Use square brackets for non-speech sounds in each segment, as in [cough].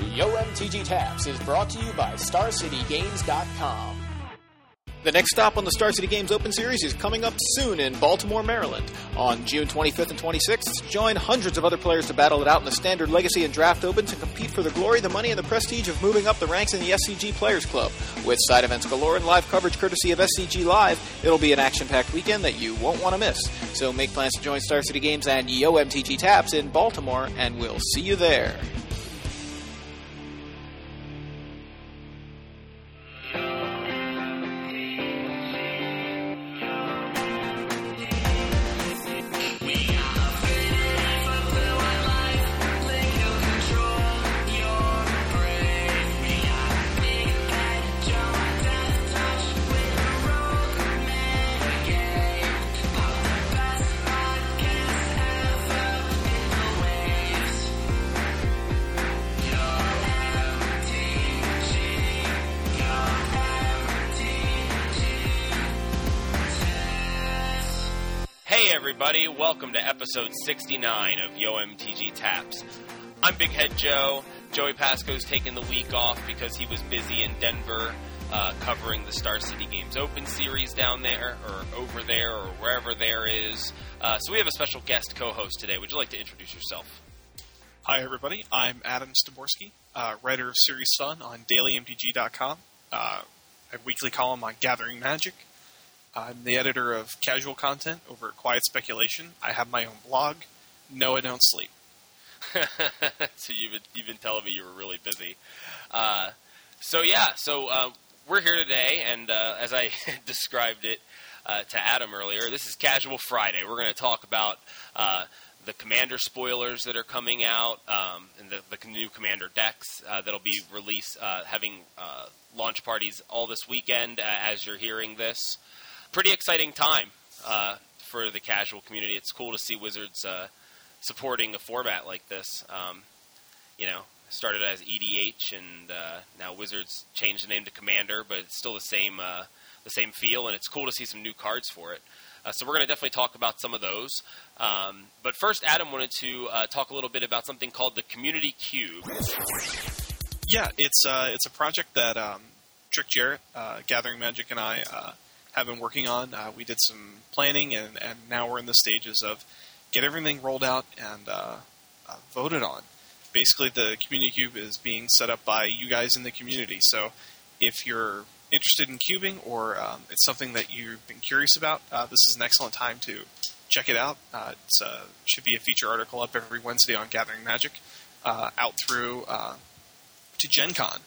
Yo MTG Taps is brought to you by StarCityGames.com. The next stop on the Star City Games Open Series is coming up soon in Baltimore, Maryland. On June 25th and 26th, join hundreds of other players to battle it out in the Standard Legacy and Draft Opens and compete for the glory, the money, and the prestige of moving up the ranks in the SCG Players Club. With side events galore and live coverage courtesy of SCG Live, it'll be an action-packed weekend that you won't want to miss. So make plans to join Star City Games and Yo MTG Taps in Baltimore, and we'll see you there. Episode 69 of Yo MTG Taps. I'm Big Head Joe. Joey Pasco's taking the week off because he was busy in Denver uh, covering the Star City Games Open Series down there, or over there, or wherever there is. Uh, so we have a special guest co-host today. Would you like to introduce yourself? Hi, everybody. I'm Adam Styborski, uh, writer of Serious Fun on DailyMTG.com. Uh, I have a weekly column on Gathering Magic. I'm the editor of casual content over at Quiet Speculation. I have my own blog. No, I don't sleep. [laughs] so you've been, you've been telling me you were really busy. Uh, so yeah, so uh, we're here today, and uh, as I [laughs] described it uh, to Adam earlier, this is Casual Friday. We're going to talk about uh, the Commander spoilers that are coming out, um, and the, the new Commander decks uh, that'll be released, having launch parties all this weekend as you're hearing this. Pretty exciting time for the casual community. It's cool to see Wizards supporting a format like this. Um, you know, started as EDH, and uh, now Wizards changed the name to Commander, but it's still the same uh, the same feel, and it's cool to see some new cards for it. Uh, so we're going to definitely talk about some of those. Um, but first, Adam wanted to uh, talk a little bit about something called the Community Cube. Yeah, it's uh, it's a project that um, Trick Jarrett, uh, Gathering Magic, and I have been working on. we did some planning, and, and now we're in the stages of get everything rolled out and uh, uh, voted on. Basically, the community cube is being set up by you guys in the community. So, if you're interested in cubing or um, it's something that you've been curious about, uh, this is an excellent time to check it out. Uh, it uh, should be a feature article up every Wednesday on Gathering Magic, uh, out through to Gen Con,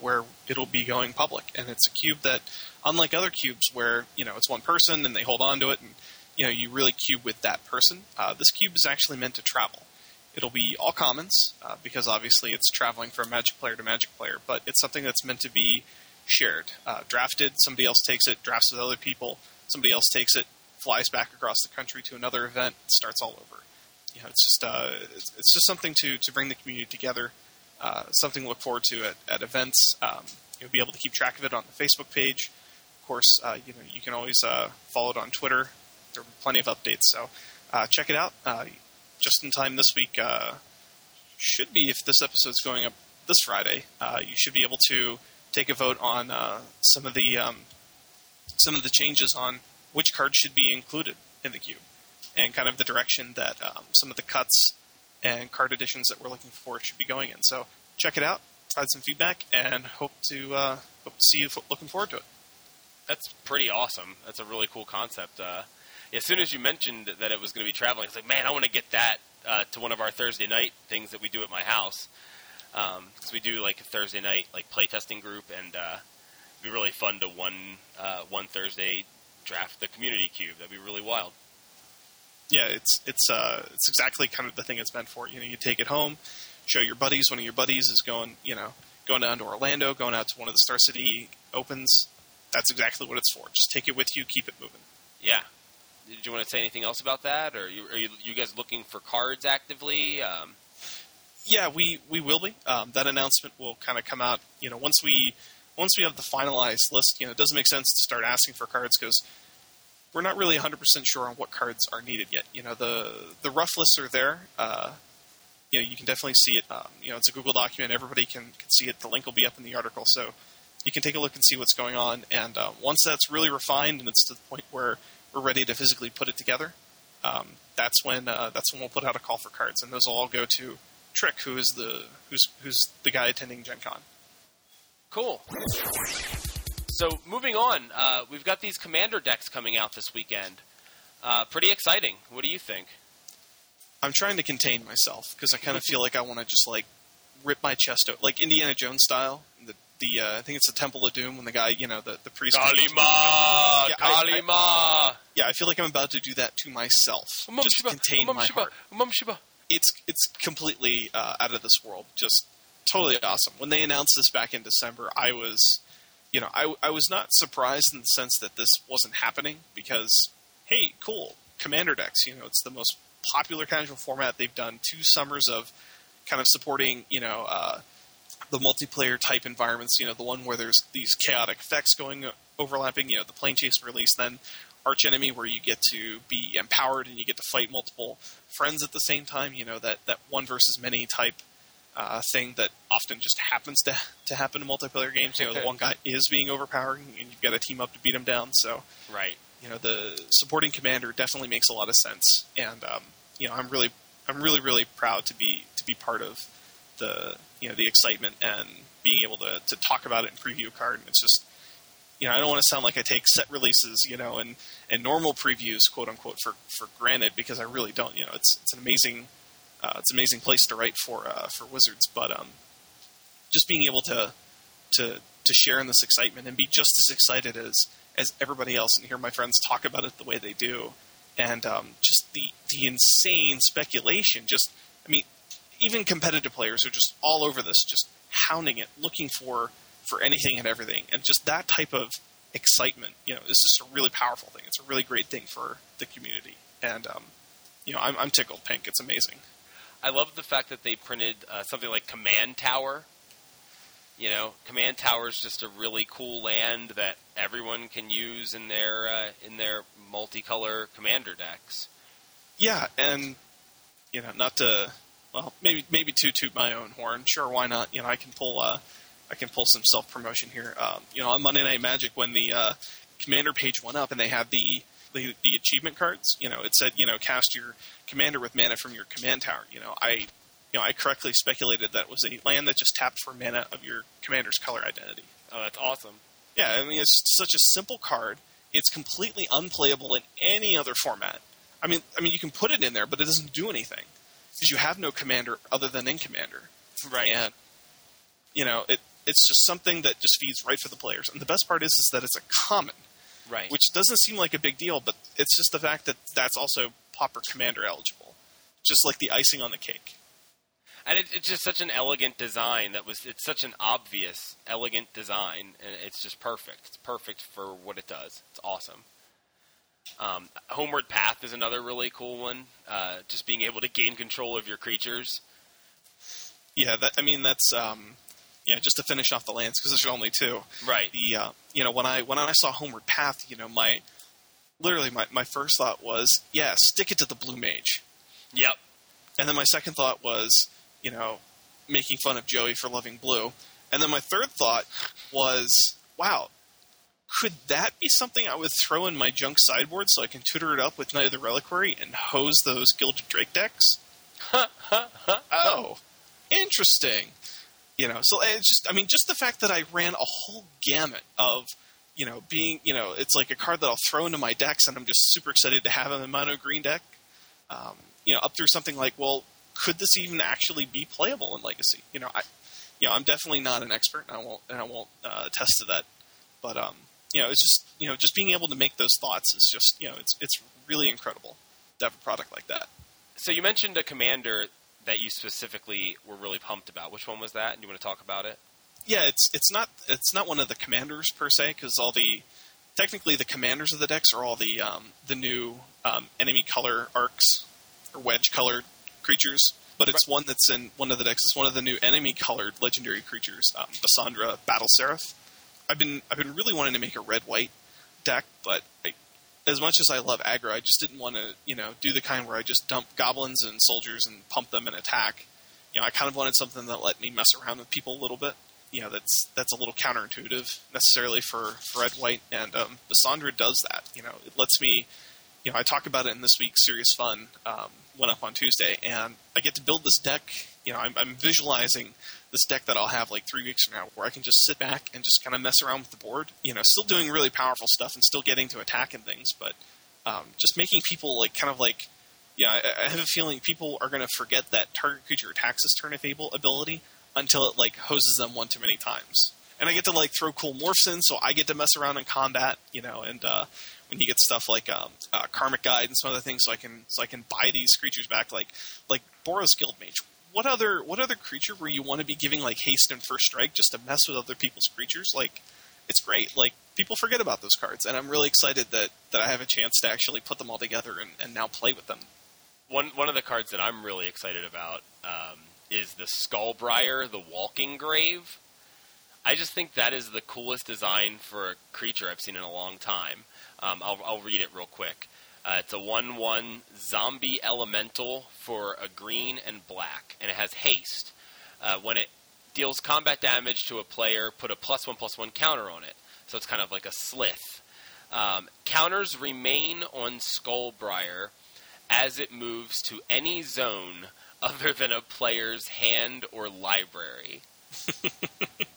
where it'll be going public. And it's a cube that, unlike other cubes where you know it's one person and they hold on to it and you know you really cube with that person. Uh, this cube is actually meant to travel. It'll be all commons uh, because obviously it's traveling from Magic player to Magic player, but it's something that's meant to be shared, uh, drafted. Somebody else takes it, drafts with other people. Somebody else takes it, flies back across the country to another event, starts all over. You know, it's just uh, it's just something to to bring the community together. Uh, something to look forward to at, at events. Um, you'll be able to keep track of it on the Facebook page. Course, uh, you know you can always follow it on Twitter there are plenty of updates. So uh, check it out. Uh, just in time this week uh, should be if this episode's going up this Friday. Uh, you should be able to take a vote on uh, some of the um, some of the changes on which cards should be included in the cube, and kind of the direction that um, some of the cuts and card additions that we're looking for should be going in. So check it out, provide some feedback, and hope to uh, hope to see you. Looking forward to it. That's pretty awesome. That's a really cool concept. Uh, as soon as you mentioned that it was going to be traveling, it's like, man, I want to get that uh, to one of our Thursday night things that we do at my house. Because um, we do like a Thursday night like playtesting group, and uh, it'd be really fun to one uh, one Thursday draft the community cube. That'd be really wild. Yeah, it's it's uh, it's exactly kind of the thing it's meant for. You know, you take it home, show your buddies. One of your buddies is going, you know, going down to Orlando, going out to one of the Star City Opens. That's exactly what it's for. Just take it with you, keep it moving. Yeah, did you want to say anything else about that, or you, are you, you guys looking for cards actively? Um, yeah, we we will be. Um, that announcement will kind of come out. You know, once we once we have the finalized list. You know, it doesn't make sense to start asking for cards because we're not really 100% sure on what cards are needed yet. You know, the the rough lists are there. Uh, you know you can definitely see it. Um, you know, it's a Google document. Everybody can can see it. The link will be up in the article, so you can take a look and see what's going on. And uh, once that's really refined and it's to the point where we're ready to physically put it together, um, that's when uh, that's when we'll put out a call for cards, and those will all go to Trick, who is the who's who's the guy attending Gen Con. Cool. So moving on, uh, we've got these commander decks coming out this weekend. Uh, pretty exciting. What do you think? I'm trying to contain myself because I kind of [laughs] feel like I want to just like rip my chest out, like Indiana Jones style. The uh, I think it's the Temple of Doom when the guy, you know, the the priest. Kalima, Yeah, I- Kalima. Yeah, I feel like I'm about to do that to myself, just to contain my heart. Shiba. It's it's completely uh, out of this world. Just totally awesome. When they announced this back in December, I was, you know, I I was not surprised in the sense that this wasn't happening because, hey, cool, Commander decks. You know, it's the most popular casual format. They've done two summers of kind of supporting, you know, uh, the multiplayer type environments. You know, the one where there's these chaotic effects going overlapping. You know, the Planechase release, then Archenemy, where you get to be empowered and you get to fight multiple friends at the same time. You know, that that one versus many type. Uh, thing that often just happens to [laughs] to happen in multiplayer games. You know, the one guy is being overpowered, and you've got to team up to beat him down. So, Right. you know the supporting commander definitely makes a lot of sense and um, you know i'm really i'm really really proud to be to be part of the you know the excitement and being able to to talk about it and preview a card. And it's just you know i don't want to sound like i take set releases you know and and normal previews quote unquote for for granted because i really don't you know. It's it's an amazing uh, it's an amazing place to write for uh, for wizards. But um just being able to to to share in this excitement and be just as excited as as everybody else and hear my friends talk about it the way they do. And um, just the the insane speculation just i mean even competitive players are just all over this just hounding it looking for for anything and everything. And just that type of excitement you know is just a really powerful thing. It's a really great thing for the community. And um, you know I'm, I'm tickled pink. It's amazing. I love the fact that they printed uh, something like Command Tower. You know, Command Tower is just a really cool land that everyone can use in their uh, in their multicolor commander decks. Yeah, and you know, not to well, maybe maybe to toot my own horn. Sure, why not? You know, I can pull uh, I can pull some self promotion here. Um, you know, on Monday Night Magic when the uh, commander page went up and they had the, the the achievement cards. You know, it said you know cast your commander with mana from your command tower. You know, I you know I correctly speculated that was a land that just tapped for mana of your commander's color identity. Oh, that's awesome. Yeah, I mean, it's such a simple card. It's completely unplayable in any other format. I mean, I mean, you can put it in there, but it doesn't do anything because you have no commander other than in commander. Right. And you know, it it's just something that just feeds right for the players. And the best part is, is that it's a common, right. which doesn't seem like a big deal, but it's just the fact that that's also Pauper commander eligible, just like the icing on the cake. and it, it's just such an elegant design that was it's such an obvious elegant design and it's just perfect it's perfect for what it does it's awesome um, homeward path is another really cool one uh, just being able to gain control of your creatures Yeah, that I mean that's um, yeah. Just to finish off the lands because there's only two. right the uh, you know when I when I saw Homeward Path, you know my literally my, my first thought was yeah, stick it to the blue mage, yep and then my second thought was you know making fun of Joey for loving blue, and then my third thought was wow, could that be something I would throw in my junk sideboard so I can tutor it up with Knight of the Reliquary and hose those Gilded Drake decks? [laughs] oh, interesting. You know, so it's just, I mean, just the fact that I ran a whole gamut of, you know, being, you know, it's like a card that I'll throw into my decks and I'm just super excited to have in a mono green deck. Um, you know, up through something like, well, could this even actually be playable in Legacy? You know, I, you know, I'm definitely not an expert, and I won't, and I won't uh, attest to that. But um, you know, it's just, you know, just being able to make those thoughts is just, you know, it's it's really incredible to have a product like that. so you mentioned a commander that you specifically were really pumped about which one was that do you want to talk about it yeah, it's it's not it's not one of the commanders per se because all the technically the commanders of the decks are all the um, the new um, enemy color arcs or wedge colored creatures, but it's one that's in one of the decks. It's one of the new enemy colored legendary creatures, um, Basandra Battle Seraph. I've been I've been really wanting to make a red white deck, but I, as much as I love aggro, I just didn't want to you know do the kind where I just dump goblins and soldiers and pump them and attack you know, I kind of wanted something that let me mess around with people a little bit. You know, that's that's a little counterintuitive necessarily for, for red white, and um, Basandra does that. You know, it lets me. You know, I talk about it in this week's Serious Fun um, went up on Tuesday, and I get to build this deck. You know, I'm, I'm visualizing this deck that I'll have like three weeks from now, where I can just sit back and just kind of mess around with the board. You know, still doing really powerful stuff and still getting to attack and things, but um, just making people like kind of like yeah, I, I have a feeling people are going to forget that target creature attacks this turn if able ability until it like hoses them one too many times. And I get to like throw cool morphs in, so I get to mess around in combat, you know. And uh, when you get stuff like um, uh, Karmic Guide and some other things, so I can so I can buy these creatures back, like like Boros Guildmage. What other what other creature where you want to be giving like haste and first strike just to mess with other people's creatures? Like, it's great. Like people forget about those cards, and I'm really excited that that I have a chance to actually put them all together and, and now play with them one one of the cards that I'm really excited about um, is the Skullbriar, the Walking Grave. I just think that is the coolest design for a creature I've seen in a long time. Um, I'll, I'll, read it real quick. Uh, it's a 1 1 zombie elemental for a green and black, and it has haste. Uh, when it deals combat damage to a player, put a plus 1 plus 1 counter on it. So it's kind of like a slith. Um, counters remain on Skullbriar as it moves to any zone [laughs] other than a player's hand or library. [laughs]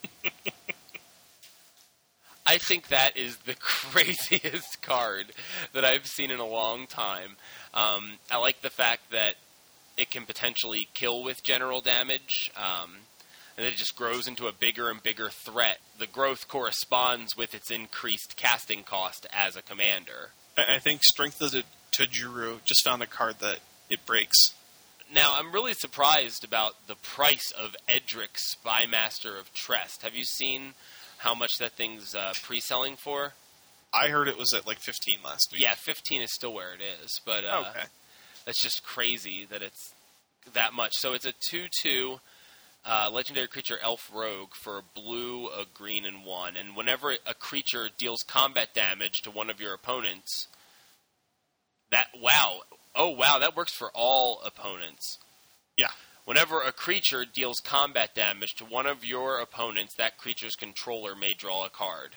I think that is the [laughs] craziest card that I've seen in a long time. Um, I like the fact that it can potentially kill with general damage, um, and it just grows into a bigger and bigger threat. The growth corresponds with its increased casting cost as a commander. I think Strength of the Tajuru just found a card that it breaks. Now, I'm really surprised about the price of Edric Spymaster of Trest. Have you seen how much that thing's uh, pre-selling for? I heard it was at like 15 last week. Yeah, 15 is still where it is, but uh, okay. that's just crazy that it's that much. So it's a 2-2 uh, legendary creature Elf Rogue for a blue, a green, and one. And whenever a creature deals combat damage to one of your opponents, that wow, oh wow, that works for all opponents. Yeah. Whenever a creature deals combat damage to one of your opponents, that creature's controller may draw a card.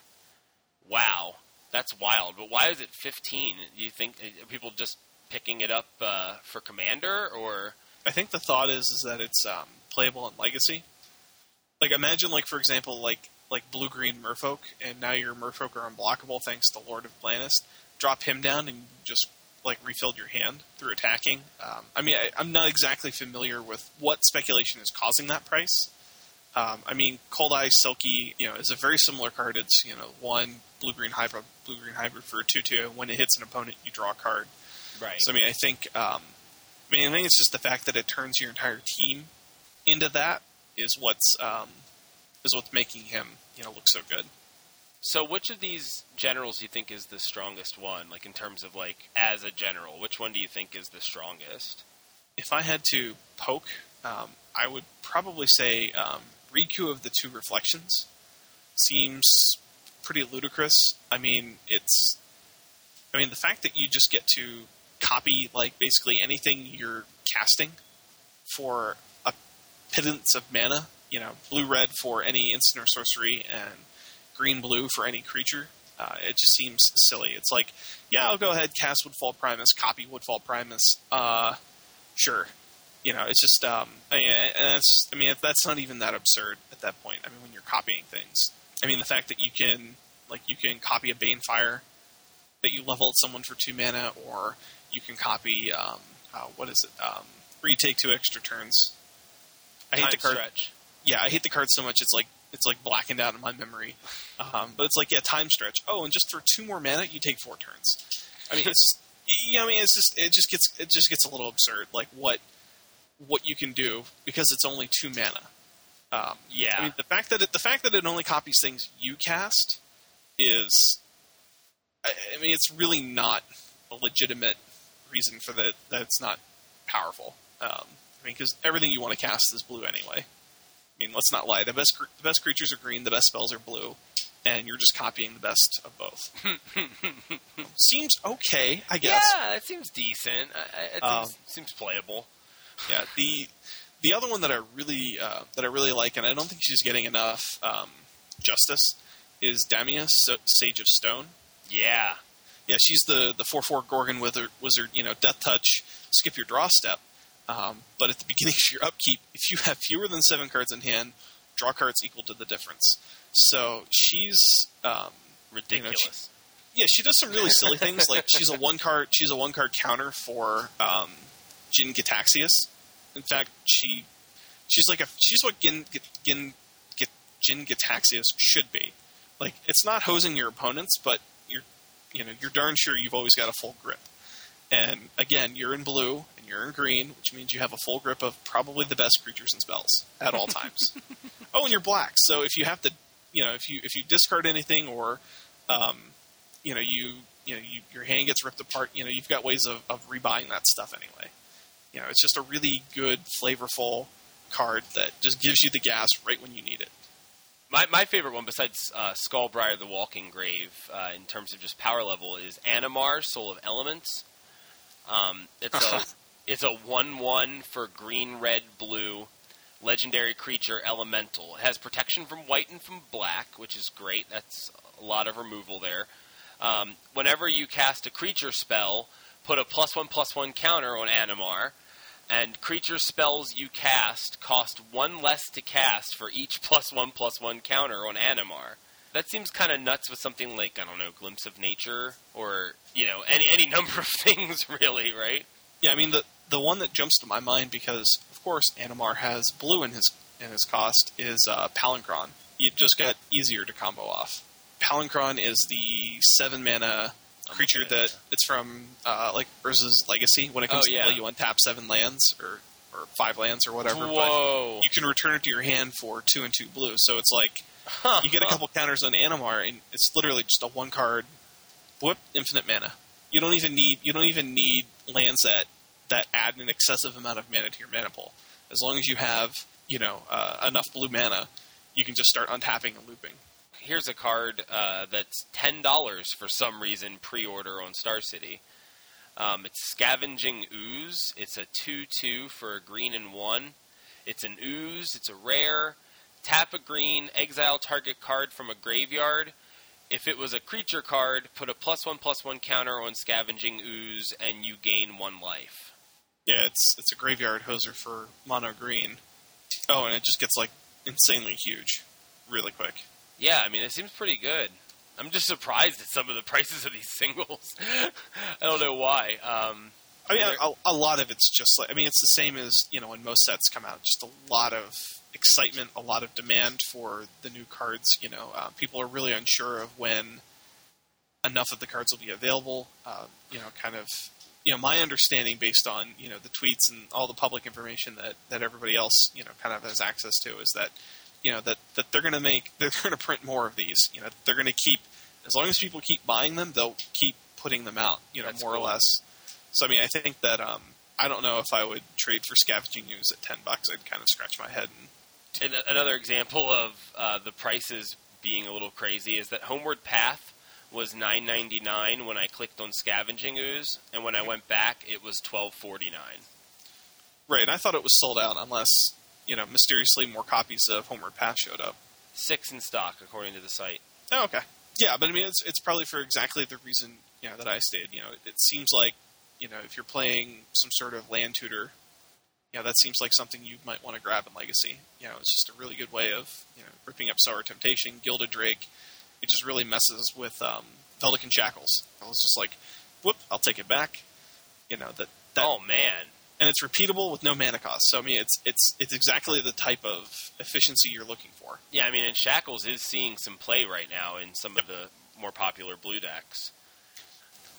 Wow, that's wild. But why is it 15? Do you think are people just picking it up uh, for commander, or? I think the thought is is that it's um, playable in Legacy. Like imagine, like for example, like like blue green Merfolk, and now your Merfolk are unblockable thanks to Lord of Atlantis. Drop him down and just like refilled your hand through attacking. Um, I mean, I, am not exactly familiar with what speculation is causing that price. Um, I mean, Cold-Eyed Selkie, you know, is a very similar card. It's you know one blue green hybrid, blue green hybrid for a two two. When it hits an opponent, you draw a card. Right. So I mean, I think, um, I mean, I think it's just the fact that it turns your entire team into that is what's um, is what's making him you know look so good. So, which of these generals do you think is the strongest one? Like in terms of like as a general, which one do you think is the strongest? If I had to poke, um, I would probably say um, Riku of the Two Reflections seems pretty ludicrous. I mean, it's, I mean, the fact that you just get to copy like basically anything you're casting for a pittance of mana. You know, blue red for any instant or sorcery, and green blue for any creature. Uh, it just seems silly. It's like, yeah, I'll go ahead cast Woodfall Primus, copy Woodfall Primus. Uh, sure, you know, it's just, um, I mean, that's, I mean, that's not even that absurd at that point. I mean, when you're copying things, I mean, the fact that you can, like, you can copy a Banefire that you level at someone for two mana, or you can copy, um, uh, what is it, um, where you take two extra turns. I hate Time the card. Stretch. Yeah, I hate the card so much. It's like it's like blackened out in my memory. Um, but it's like yeah, time stretch. Oh, and just for two more mana, you take four turns. I mean, it's just [laughs] yeah. I mean, it's just it just gets it just gets a little absurd. Like what what you can do because it's only two mana. Um, yeah. I mean, the fact that it, the fact that it only copies things you cast is, I, I mean, it's really not a legitimate reason for that. That it's not powerful. Um, I mean, because everything you want to cast is blue anyway mean, let's not lie. The best the best creatures are green. The best spells are blue, and you're just copying the best of both. [laughs] seems okay, I guess. Yeah, that seems decent. It seems, um, seems playable. Yeah the the other one that I really uh, that I really like, and I don't think she's getting enough um, justice, is Damia, Sage of Stone. Yeah, yeah, she's the the four four Gorgon wizard, wizard. You know, Death Touch, skip your draw step. Um, but at the [laughs] beginning of your upkeep, if you have fewer than seven cards in hand, draw cards equal to the difference. So she's um, ridiculous. You know, she, yeah, she does some really silly things. Like she's a one card she's a one card counter for um, Jin Gitaxias. In fact, she she's like a she's what Gin Gin Jin Gitaxias should be. Like it's not hosing your opponents, but you're you know you're darn sure you've always got a full grip. And again, you're in blue you're in green, which means you have a full grip of probably the best creatures and spells at all times. [laughs] oh, and you're black, so if you have to, you know, if you if you discard anything or, um, you know, you you know you, your hand gets ripped apart, you know, you've got ways of, of rebuying that stuff anyway. You know, it's just a really good, flavorful card that just gives you the gas right when you need it. My, my favorite one, besides uh, Skullbriar the Walking Grave, uh, in terms of just power level, is Animar, Soul of Elements. Um, it's a [laughs] it's a one one for green, red, blue, legendary creature elemental. It has protection from white and from black, which is great. That's a lot of removal there. Um, whenever you cast a creature spell, put a plus one plus one counter on Animar, and creature spells you cast cost one less to cast for each [laughs] plus one plus one counter on Animar. That seems kind of nuts with something like I don't know, Glimpse of Nature, or you know, any any [laughs] number of things, really, right? Yeah, I mean the the one that jumps to my mind because of course Animar has blue in his in his cost is uh, Palinchron. It just got easier to combo off. Palinchron is the seven mana creature okay. that it's from uh, like Urza's Legacy. When it comes oh, yeah. to play, you untap seven lands or or five lands or whatever. Whoa! But you can return it to your hand for two and two blue. So it's like you get a couple counters on Animar, and it's literally just a one card, whoop, infinite mana. You don't even need you don't even need lands that that add an excessive amount of mana to your mana pool. As long as you have you know uh, enough blue mana, you can just start untapping and looping. Here's a card uh, that's ten dollars for some reason pre-order on Star City. Um, it's Scavenging Ooze. It's a two-two for a green and one. It's an ooze. It's a rare. Tap a green, exile target card from a graveyard. If it was a creature card, put a plus one plus one counter on Scavenging Ooze, and you gain one life. Yeah, it's it's a graveyard hoser for mono green. Oh, and it just gets like insanely huge, really quick. Yeah, I mean it seems pretty good. I'm just surprised at some of the [laughs] prices of these singles. [laughs] I don't know why. Um, I mean, a, a, lot of it's just like I mean, it's the same as you know when most sets come out. Just a lot of excitement, a lot of demand for the new cards. You know, uh, people are really unsure of when enough of the cards will be available. Uh, you know, kind of. You know, my understanding, based on you know the tweets and all the public information that that everybody else you know kind of has access to, is that you know that that they're going to make [laughs] they're going to print more of these. You know, they're going to keep as long as people keep buying them, they'll keep putting them out. You know, That's more cool. or less. So I mean, I think that um, I don't know if I would trade for Scavenging Ooze at ten bucks. I'd kind of scratch my head and and another example of uh, the prices being a little crazy is that Homeward Path was nine ninety nine when I clicked on Scavenging Ooze, and when I went back, it was twelve forty nine. Right, and I thought it was sold out unless you know mysteriously more copies of Homeward Path showed up. Six in stock, according to the site. Oh, okay. Yeah, but I mean, it's it's probably for exactly the reason you know that I stated. You know, it seems like you know if you're playing some sort of land tutor yeah, that seems like something you might want to grab in Legacy. You know, it's just a really good way of you know ripping up Sower Temptation, Gilded Drake. It just really messes with um, Vedalken Shackles. I was just like, whoop, I'll take it back. You know that. that oh man! And it's repeatable with no mana cost. So I mean, it's it's it's exactly the type of efficiency you're looking for. Yeah, I mean, and Shackles is seeing some play right now in some yep. of the more popular blue decks.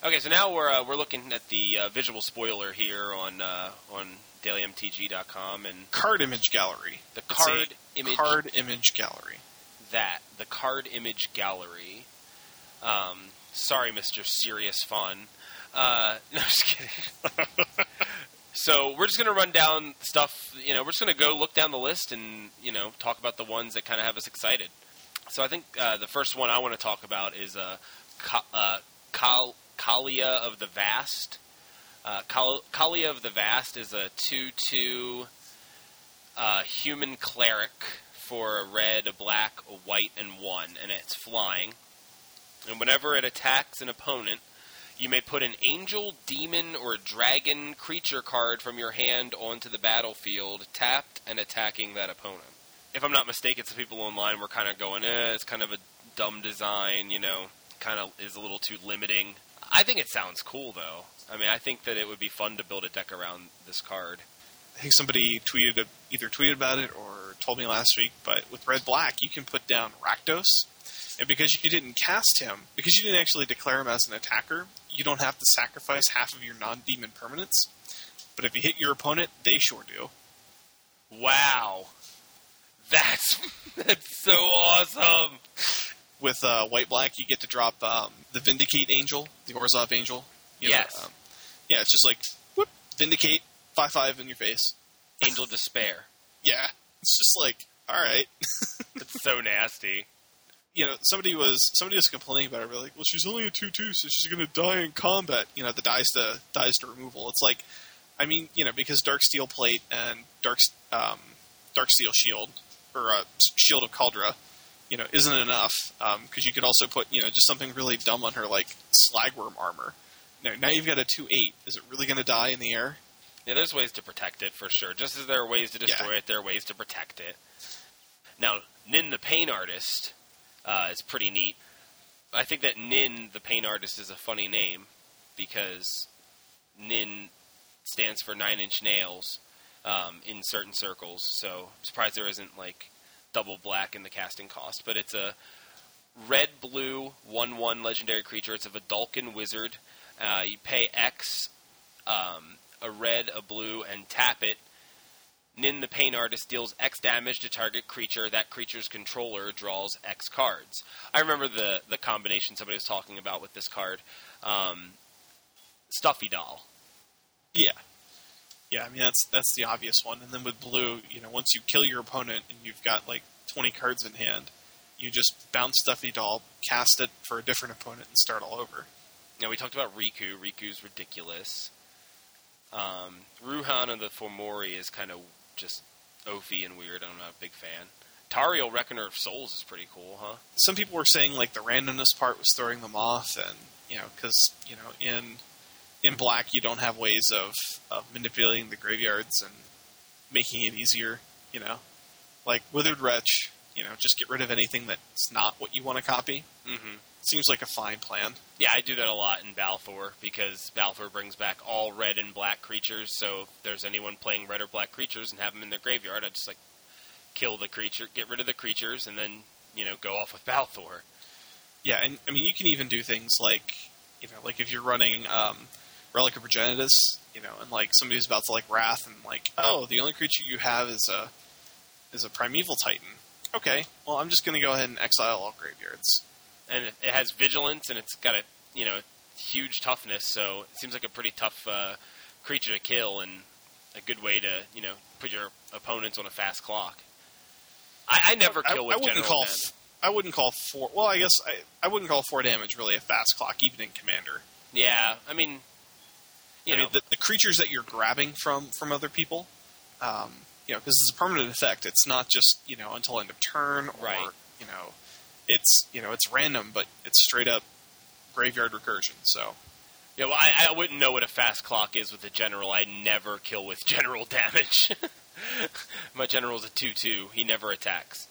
Okay, so now we're uh, we're looking at the uh, visual spoiler here on uh, on dailymtg.com and card image gallery. The card image card image gallery. That the card image gallery. Um, sorry, Mister Serious Fun. Uh, [laughs] no, just kidding. [laughs] so we're just gonna run down stuff. You know, we're just gonna go look down the list and you know talk about the ones that kind of have us excited. So I think uh, the first one I want to talk about is uh, Ka- uh, Kal- Kaalia of the Vast. Uh, Kaalia of the Vast is a 2 2 uh, human cleric for a red, a black, a white, and one, and it's flying. And whenever it attacks an opponent, you may put an angel, demon, or dragon creature card from your hand onto the battlefield, tapped and attacking that opponent. If I'm not mistaken, some people online were kind of going, eh, it's kind of a dumb design, you know, kind of is a little too limiting. I think it sounds cool, though. I mean, I think that it would be fun to build a deck around this card. I think somebody tweeted either tweeted about it or told me last week. But with red black, you can put down Rakdos, and because you didn't cast him, because you didn't actually declare him as an attacker, you don't have to sacrifice half of your non-demon permanents. But if you hit your opponent, they sure do. Wow, that's [laughs] that's so awesome. With uh, white black, you get to drop um, the Vindicate Angel, the Orzhov Angel. You know, Yes. um, yeah, it's just like whoop, Vindicate five five in your face. Angel Despair. [laughs] Yeah, it's just like all right. [laughs] It's so nasty. you know, somebody was somebody was complaining about it. We're like, well, she's only a two two, so she's going to die in combat. You know, the dies to dies to removal. It's like, I mean, you know, because Darksteel Plate and Dark um, Dark Steel Shield or uh, Shield of Kaldra, you know, isn't enough because you could also put you know just something really dumb on her like Slagwurm armor. No, now you've got a two eight. Is it really going to die in the air? Yeah, there's ways to protect it for sure. Just as there are ways to destroy Yeah. it, there are ways to protect it. Now, Nin the Pain Artist uh, is pretty neat. I think that Nin the Pain Artist is a funny name because Nin stands for Nine Inch Nails um, in certain circles. So I'm surprised there isn't like double black in the casting cost. But it's a red blue one one legendary creature. It's a Vedalken wizard. Uh, you pay X um, a red, a blue, and tap it. Nin the Pain Artist deals X damage to target creature. That creature's controller draws X cards. I remember the the combination somebody was talking about with this card. Um, Stuffy Doll. Yeah. Yeah, I mean that's that's the obvious one. And then with blue, you know, once you kill your opponent and you've got like twenty cards in hand, you just bounce Stuffy Doll, cast it for a different opponent, and start all over. Now we talked about Riku. Riku's ridiculous. Um, Ruhan of the Fomori is kind of just oafy and weird. I'm not a big fan. Tariel Reckoner of Souls is pretty cool, huh? Some people were saying like the randomness part was throwing them off, and you know, because you know in in black you don't have ways of of manipulating the graveyards and making it easier. You know, like Withered Wretch. You know, just get rid of anything that's not what you want to copy. Mm-hmm. Seems like a fine plan. Yeah, I do that a lot in Balthor because Balthor brings back all red and black creatures. So if there's anyone playing red or black creatures and have them in their graveyard, I just like kill the creature, get rid of the creatures, and then you know go off with Balthor. Yeah, and I mean you can even do things like you know, like if you're running um, Relic of Progenitus, you know, and like somebody's about to like Wrath, and like, oh, the only creature you have is a is a Primeval Titan. Okay, well I'm just going to go ahead and exile all graveyards. And it it has vigilance and it's got a you know huge toughness, so it seems like a pretty tough uh, creature to kill and a good way to you know put your opponents on a fast clock. I, I never I, kill with I wouldn't general call f- I wouldn't call four. Well, I guess I, I wouldn't call four damage really a fast clock, even in Commander. Yeah, I mean, you I know, mean, the, the creatures that you're grabbing from from other people, um, you know, because it's a permanent effect. It's not just you know until end of turn, or Right. you know, it's you know it's random, but it's straight up graveyard recursion. So yeah. Well, I, I wouldn't know what a fast clock is with a general. I never kill with [laughs] general damage. [laughs] My general's a two-two. He never attacks.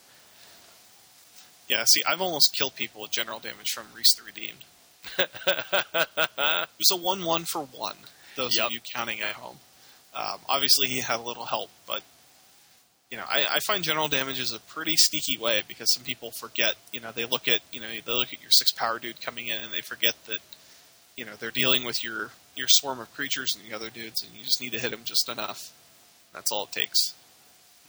yeah, see, I've almost killed people with general damage from Rhys the Redeemed. [laughs] It was a one-one for one. Those Yep. of you counting at home. Um, obviously, he had a little help, but you know, I, I find general damage is a pretty sneaky way because some people forget. You know, they look at you know they look at your six power dude coming in and they forget that you know they're dealing with your your swarm of creatures and the other dudes, and you just need to hit them just enough. That's all it takes.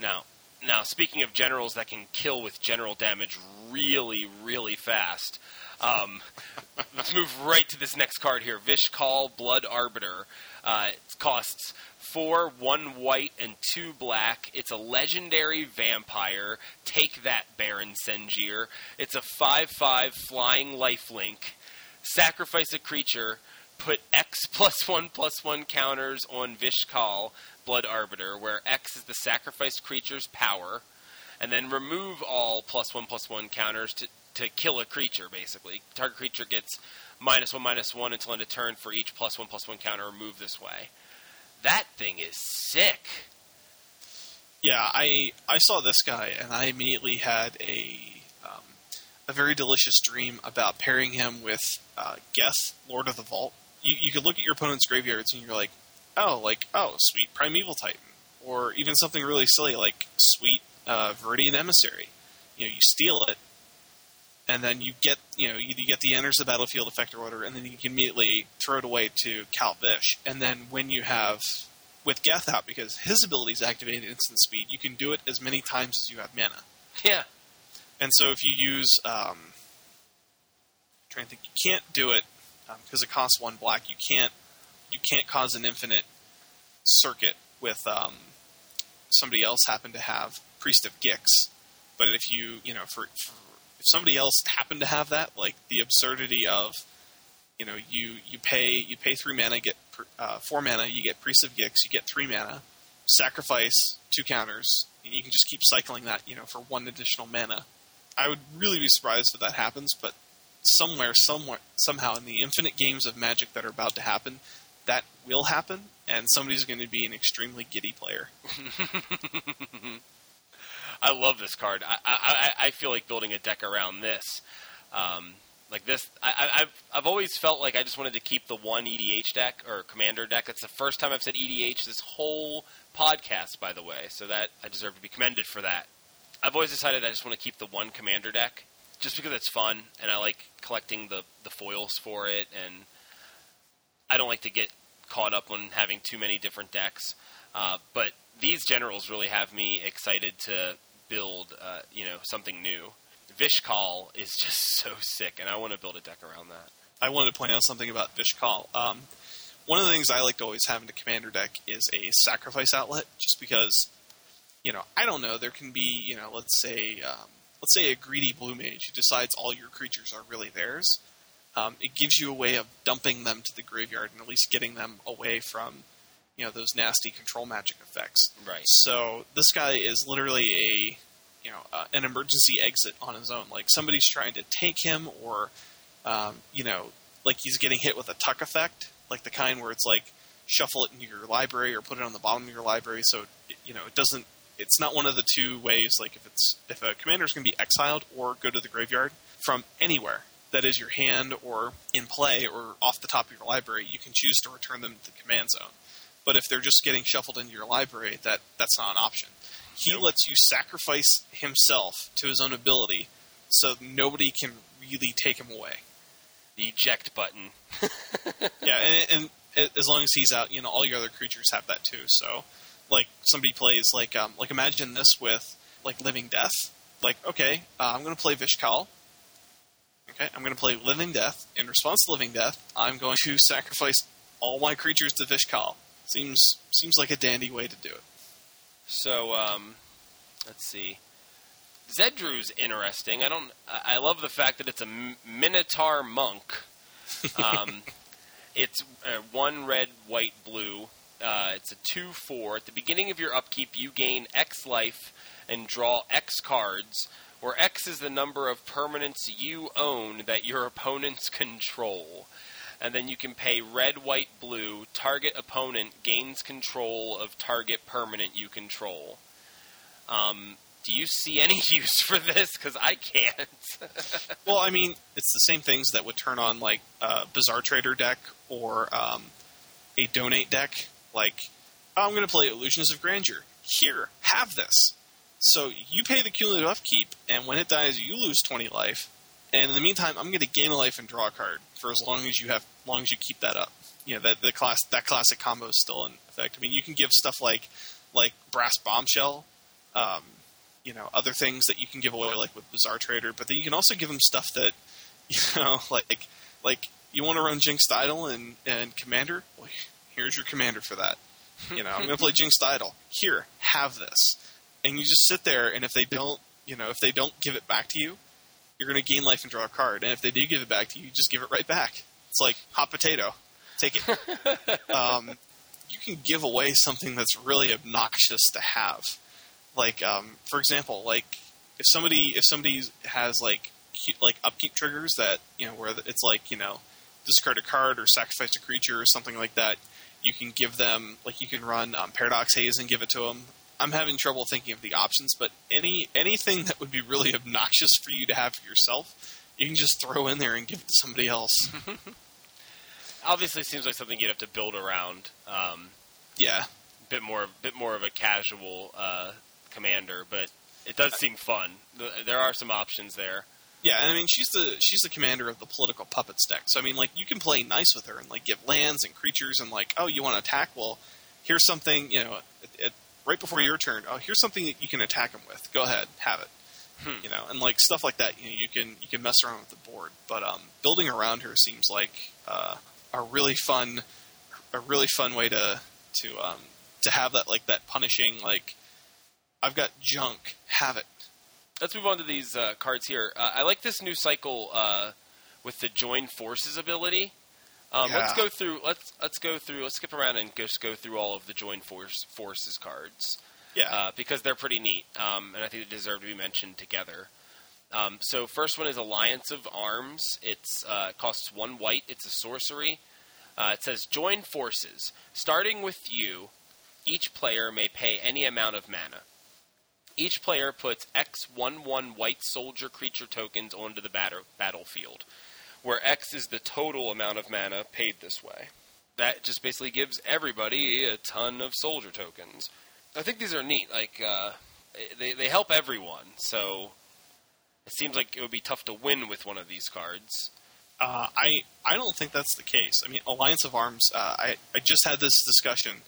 Now, now speaking of generals that can kill with general damage really, really fast, um, let's move right to this next card here. Vish Kal Blood Arbiter. Uh, it costs four, one white, and two black. It's a legendary vampire. Take that, Baron Sengir. It's a five-five flying lifelink. Sacrifice a creature. put X [laughs] plus one plus one counters on Vish Kal, Blood Arbiter, where X is the sacrificed creature's power, and then remove all plus one plus one counters to, to kill a creature, basically. Target creature gets minus one minus one until end of turn for each plus one plus one counter removed this way. That thing is sick. Yeah, I I saw this guy and I immediately had a um, a very delicious dream about pairing him with uh, Geth, Lord of the Vault. You you could look at your opponent's graveyards and you're like, oh, like oh, sweet Primeval Titan, or even something really silly like sweet uh, Viridian Emissary. You know, you steal it, and then you get you know you, you get the enters the battlefield effect order, and then you can immediately throw it away to Kaltvish. And then when you have with Geth out because his ability is activated instant speed, you can do it as many times as you have mana. Yeah. And so if you use, um, I'm trying to think, you can't do it because um, it costs one black. You can't you can't cause an infinite circuit with um, somebody else happen to have Priest of Gix. But if you you know for, for if somebody else happened to have that, like the absurdity of you know you you pay you pay three mana, get uh, four mana, you get Priest of Gix, you get three mana, sacrifice two counters, and you can just keep cycling that you know for one additional mana. I would really be surprised if that happens, but somewhere, somewhere, somehow, in the infinite games of Magic that are about to happen, that will happen, and somebody's going to be an extremely giddy player. [laughs] I love this card. I, I, I feel like building a deck around this. Um, like this, I, have I've always felt like I just wanted to keep the one EDH deck or Commander deck. That's the first time I've said EDH this whole podcast, by the way. So that I deserve to be commended for that. I've always decided I just want to keep the one Commander deck, just because it's fun and I like collecting the the foils for it, and I don't like to get caught up on having too many different decks. Uh, but these generals really have me excited to build, uh, you know, something new. Vish Kal is just [laughs] so sick, and I want to build a deck around that. I wanted to point out something about Vish Kal. Um, one of the things I like to always have in a commander deck is a sacrifice outlet, just because, you know, I don't know. There can be, you know, let's say, um, let's say a greedy blue mage who decides all your creatures are really theirs. Um, it gives you a way of dumping them to the graveyard and at least getting them away from, you know, those nasty control magic effects. Right. So this guy is literally a you know uh, an emergency exit on his own. Like somebody's trying to take him, or um, you know, like he's getting hit with a tuck effect, like the kind where it's like shuffle it into your library or put it on the bottom of your library, so it, you know it doesn't. It's not one of the two ways. Like if it's if a commander is going to be exiled or go to the graveyard from anywhere that is your hand or in play or off the top of your library, you can choose to return them to the command zone. But if they're just getting shuffled into your library, that that's not an option. He nope. lets you sacrifice himself to his own ability, so nobody can really take him away. The eject button. [laughs] yeah, and, and, as long as he's out, you know, all your other creatures have that too. So, like somebody plays like um, like imagine this with like Living Death. Like, okay, uh, I'm going to play Vish Kal. Okay, I'm going to play Living Death. In response to Living Death, I'm going to sacrifice all my creatures to Vish Kal. Seems seems like a dandy way to do it. So, um, let's see. Zedruu's interesting. I don't. I love the fact that it's a Minotaur monk. [laughs] Um, it's uh, one red, white, blue. Uh, it's a two four. At the beginning of your upkeep, you gain X life and draw X cards, where X is the number of permanents you own that your opponents control and then you can pay red, white, blue. Target opponent gains control of target permanent you control. Um, do you see any [laughs] use for this? Because I can't. [laughs] well, I mean, it's the same things that would turn on like a Bazaar Trader deck or um, a Donate deck. Like, oh, I'm going to play Illusions of Grandeur. Here, have this. So you pay the cumulative upkeep, and when it dies, you lose 20 life. And in the meantime, I'm going to gain a life and draw a card for as long as you have, long as you keep that up. You know that the class that classic combo is still in effect. I mean, you can give stuff like like brass bombshell, um, you know, other things that you can give away like with Bazaar Trader, but then you can also give them stuff that [laughs] you know, like like you want to run Jinxed Idol and and Commander. Well, here's your Commander for that. [laughs] You know, I'm to play Jinxed Idol. Here, have this, and you just sit there, and if they don't, you know, if they don't give it back to you, you're going to gain life and draw a card. And if they do give it back to you, you just give it right back. It's like hot potato. take it. [laughs] um, you can give away something that's really obnoxious to have. Like, um, for example, like if somebody if somebody has like like upkeep triggers that you know where it's like you know discard a card or sacrifice a creature or something like that, you can give them like you can run um, Paradox Haze and give it to them. I'm having trouble thinking of the options, but any anything that would be really [laughs] obnoxious for you to have for yourself, you can just throw in there and give it to somebody else. [laughs] Obviously, seems like something you'd have to build around. Um, yeah, bit more, bit more of a casual uh, commander, but it does seem fun. There are some options there. Yeah, and I mean she's the she's the commander of the political puppets deck. So I mean, like you can play nice with her and like give lands and creatures and like, oh, you want to attack? Well, here's something you know, it, it, right before your turn. Oh, here's something that you can attack them with. Go ahead, have it. Hmm. You know, and like stuff like that. You know, you can you can mess around with the board, but um, building around her seems like uh, a really fun, a really fun way to to um, to have that like that punishing like I've got junk, have it let's move on to these uh, cards here. Uh, I like this new cycle uh, with the join forces ability. Um, yeah. Let's go through. Let's let's go through. Let's skip around and just go through all of the join force forces cards. Yeah, uh, because they're pretty neat, um, and I think they deserve to be mentioned together. Um, so first one is Alliance of Arms. Uh, costs one white. It's a sorcery. Uh, it says join forces. Starting with you, each player may pay any amount of mana. Each player puts X 1 1 white soldier creature tokens onto the batter- battlefield, where X is the total amount of mana paid this way. That just basically gives everybody a ton of soldier tokens. I think these are neat. Like, uh, they, they help everyone, so it seems like it would be tough to win with one of these cards. Uh, I I don't think that's the case. I mean, Alliance of Arms. Uh, I I just had this discussion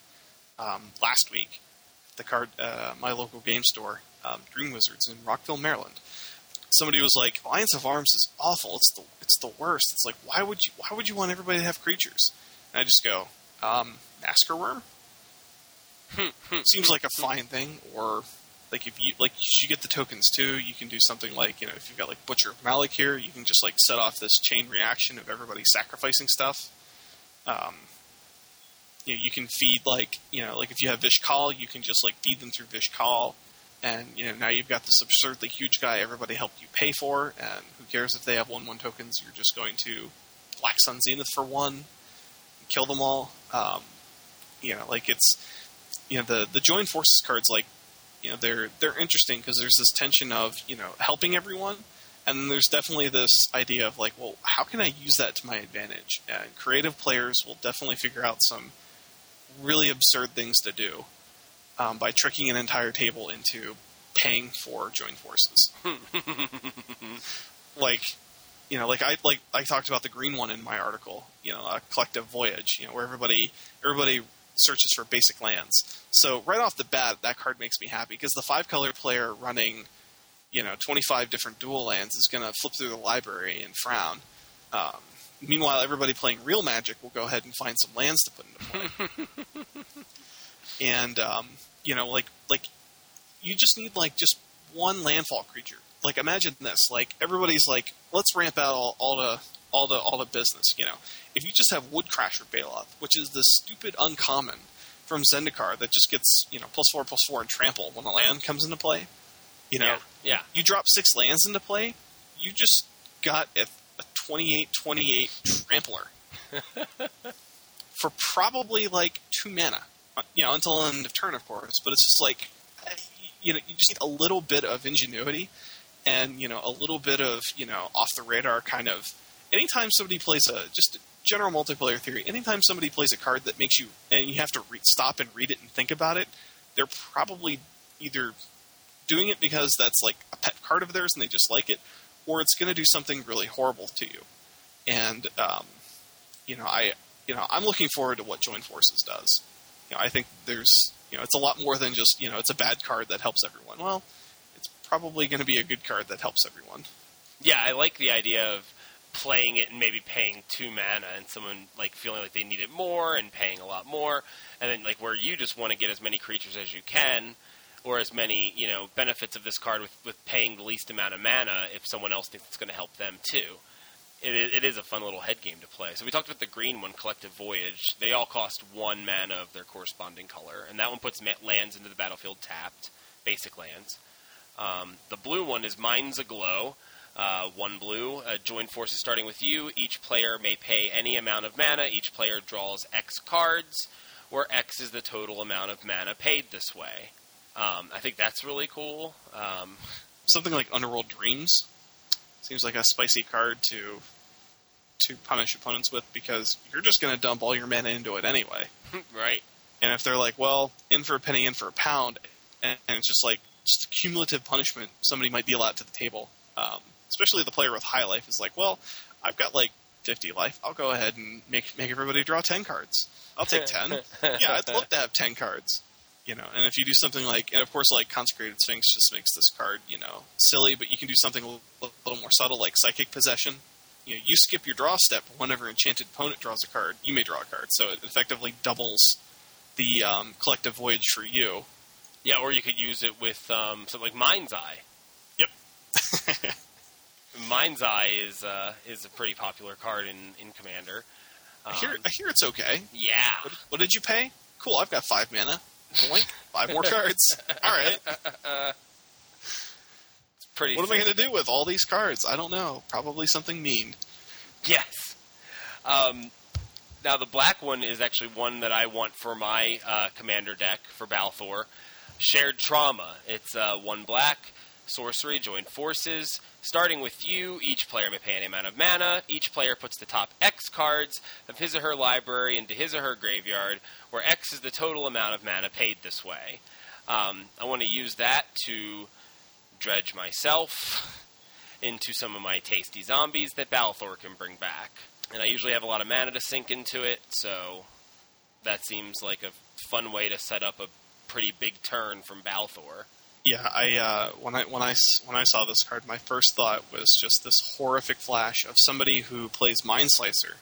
um, last week the card, uh, my local game store, um, Dream Wizards in Rockville, Maryland. Somebody was like, "Alliance of Arms is awful. It's the it's the worst." It's like, why would you why would you want everybody to have creatures? And I just go, um, Massacre Wurm. Seems like a fine thing. Or like if you like you get the tokens too, you can do something like you know if you've got like Butcher of here, you can just like set off this chain reaction of everybody sacrificing stuff. Um, you know, you can feed like you know like if you have Vish Kal, you can just like feed them through Vish Kal, and you know now you've got this absurdly huge guy everybody helped you pay for, and who cares if they have one one tokens? You're just going to Black Sun Zenith for one, kill them all. Um, you know, like it's you know the the join forces cards like you know they're they're interesting because there's this tension of you know helping everyone and there's definitely this idea of like well how can i use that to my advantage and creative players will definitely figure out some really absurd things to do um, by tricking an entire table into paying for join forces. [laughs] like, you know, like I like I talked about the green one in my article. You know, a collective voyage. You know, where everybody everybody searches for basic lands. So right off the bat, that card makes me happy because the five color player running, you know, twenty five different dual lands is going to flip through the library and frown. Um, Meanwhile, everybody playing real Magic will go ahead and find some lands to put into play. [laughs] and um, you know, like like you just need like just one landfall creature. Like imagine this: like everybody's like, let's ramp out all, all the all the all the business. You know, if you just have Woodcrasher Baloth, which is the stupid uncommon from Zendikar that just gets you know plus four plus four and trample when a land comes into play. You know, yeah, yeah. You drop six lands into play, you just got a 28-28 trampler [laughs] for probably like two mana. Uh, you know, until end of turn, of course. But it's just like you know, you just need a little bit of ingenuity and you know a little bit of you know off the radar kind of. Anytime somebody plays a just general multiplayer theory, anytime somebody plays a card that makes you and you have to re- stop and read it and think about it, they're probably either doing it because that's like a pet card of theirs and they just like it, or it's going to do something really horrible to you. And um, you know, I you know I'm looking forward to what Join Forces does. You know, I think there's you know it's a lot more than just you know it's a bad card that helps everyone. Well, it's probably going to be a good card that helps everyone. Yeah, I like the idea of playing it and maybe paying two mana and someone like feeling like they need it more and paying a lot more and then like where you just want to get as many creatures as you can or as many you know benefits of this card with, with paying the least amount of mana if someone else thinks it's going to help them too. it, it is a fun little head game to play. So we talked about the green one, Collective Voyage. They all cost one mana of their corresponding color, and that one puts lands into the battlefield tapped, basic lands. Um, the blue one is Minds Aglow. Uh, one blue. Uh, join forces starting with you. Each player may pay any amount of mana. Each player draws X cards, where X is the total amount of mana paid this way. Um, I think that's really cool. Um, Something like Underworld Dreams seems like a spicy card to to punish opponents with because you're just going to dump all your mana into it anyway. [laughs] right. And if they're like, well, in for a penny, in for a pound, and, and it's just like just a cumulative punishment somebody might deal out to the table. Um, especially the player with high life is like, well, I've got like 50 life. I'll go ahead and make make everybody draw 10 cards. I'll take 10. [laughs] yeah, I'd love to have 10 cards. You know, and if you do something like, and of course, like Consecrated Sphinx just makes this card, you know, silly, but you can do something a little, little more subtle, like Psychic Possession. You know, you skip your draw step. Whenever enchanted opponent draws a card, you may draw a card. So it effectively doubles the um, collective voyage for you. Yeah, or you could use it with um, something like Mind's Eye. Yep. [laughs] Mind's Eye is uh, is a pretty popular card in, in Commander. I hear, Um, I hear it's okay. yeah. What, what did you pay? Cool, I've got five mana. Blink, five more cards. [laughs] All right. It's pretty What am I going to do with all these cards? I don't know. Probably something mean. Yes. Um, now the black one is actually one that I want for my uh, commander deck for Balthor. Shared Trauma. It's uh, one black sorcery. Join forces. Starting with you, each player may pay any amount of mana. Each player puts the top X cards of his or her library into his or her graveyard, where X is the total amount of mana paid this way. Um, I want to use that to dredge myself into some of my tasty zombies that Balthor can bring back. And I usually have a lot of mana to sink into it, so that seems like a fun way to set up a pretty big turn from Balthor. Yeah, I uh, when I when I when I saw this card, my first thought was just this horrific flash of somebody who plays Mindslicer,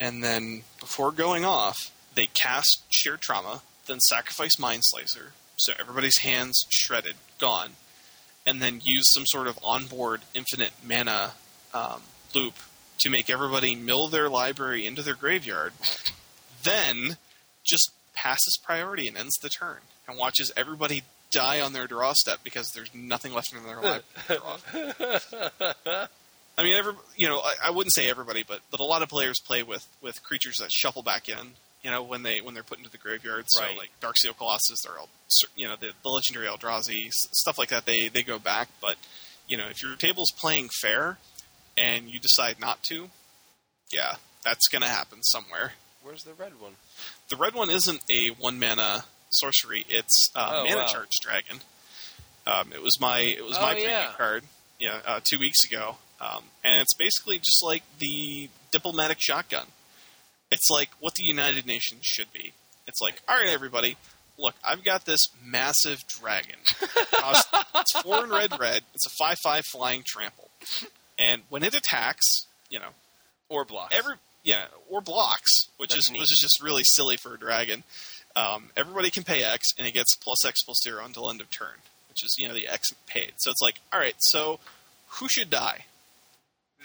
and then before going off, they cast Shared Trauma, then sacrifice Mindslicer, so everybody's hands shredded, gone, and then use some sort of onboard infinite mana um, loop to make everybody mill their library into their graveyard, then just passes priority and ends the turn and watches everybody die on their draw step because there's nothing left in their life. [laughs] I mean, every, you know, I, I wouldn't say everybody, but but a lot of players play with with creatures that shuffle back in. You know, when they when they're put into the graveyard, so Right. like Darksteel Colossus or you know the, the legendary Eldrazi stuff like that, they they go back. But you know, if your table's playing fair and you decide not to, yeah, that's going to happen somewhere. Where's the red one? The red one isn't a one mana sorcery; it's uh, Oh, mana wow. charge dragon. Um, it was my it was my Oh, preview yeah. card, yeah, uh, two weeks ago, um, and it's basically just like the diplomatic shotgun. It's like what the United Nations should be. It's like, all right, everybody, look, I've got this massive dragon. [laughs] It's four and red, red. It's a five-five flying trample, and when it attacks, you know, Or block. every yeah or blocks which That's is neat. which is just really silly for a dragon um, everybody can pay x and it gets plus x plus zero until end of turn which is you know the x paid so it's like all right so who should die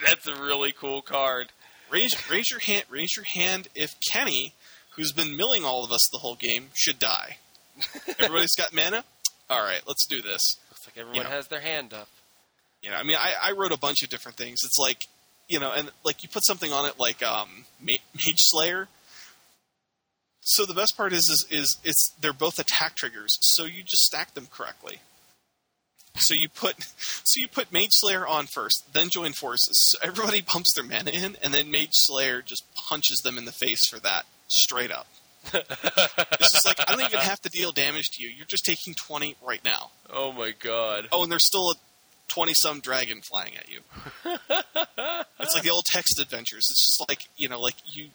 That's a really cool card. raise raise your hand raise your hand if kenny who's been milling all of us the whole game should die everybody's got mana all right let's do this Looks like everyone know. has their hand up. You know, I mean, I, I wrote a bunch of different things. It's like, you know, and like you put something on it like um, Ma- Mage Slayer. So the best part is, is, is it's they're both attack triggers, so you just stack them correctly. So you put, [laughs] so you put Mage Slayer on first, then join forces. So everybody [laughs] pumps their mana in, and then Mage Slayer just punches them in the face for that straight up. [laughs] it's just like I don't even have to deal damage to you. You're just taking twenty right now. Oh my god. Oh, and there's still a twenty some dragon flying at you. it's like the old text adventures. It's just like you know, like you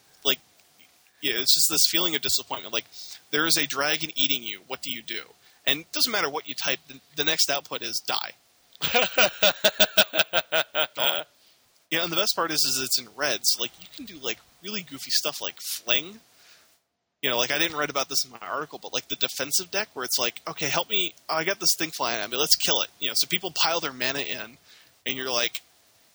yeah, it's just this feeling of disappointment. Like there is a dragon eating you. What do you do? And it doesn't matter what you type. The, the next output is die. [laughs] Yeah, and the best part is, is it's in red. So like you can do like really goofy stuff like fling. You know, like I didn't write about this in my article, but like the defensive deck where it's like, okay, help me. I got this thing flying at me. Let's kill it. You know, so people pile their mana in, and you're like,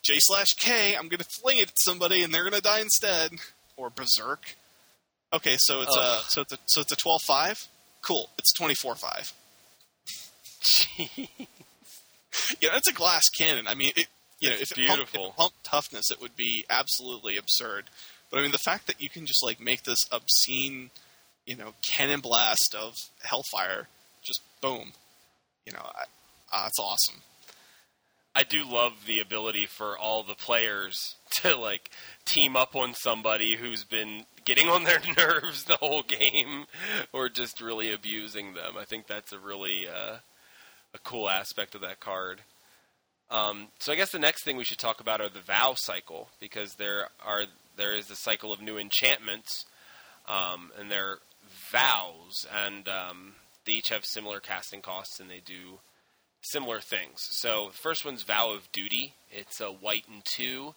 J slash K, I'm gonna fling it at somebody and they're gonna die instead. Or Berserk. Okay, so it's a so it's a so it's a twelve five. Cool. It's twenty four five. Yeah, that's a glass cannon. I mean, it, you know, It's if it, pumped, if beautiful. it pumped toughness, it would be absolutely absurd. But I mean, the fact that you can just like make this obscene, you know, cannon blast of hellfire, just boom, you know, I, uh, it's awesome. I do love the ability for all the players [laughs] to like team up on somebody who's been getting on their [laughs] nerves the whole game or just really abusing them. I think that's a really uh, a cool aspect of that card. Um, so I guess the next thing we should talk about are the vow cycle because there are there is the cycle of new enchantments um, and they're vows and um, they each have similar casting costs and they do similar things. So the first one's Vow of Duty. It's a white and two.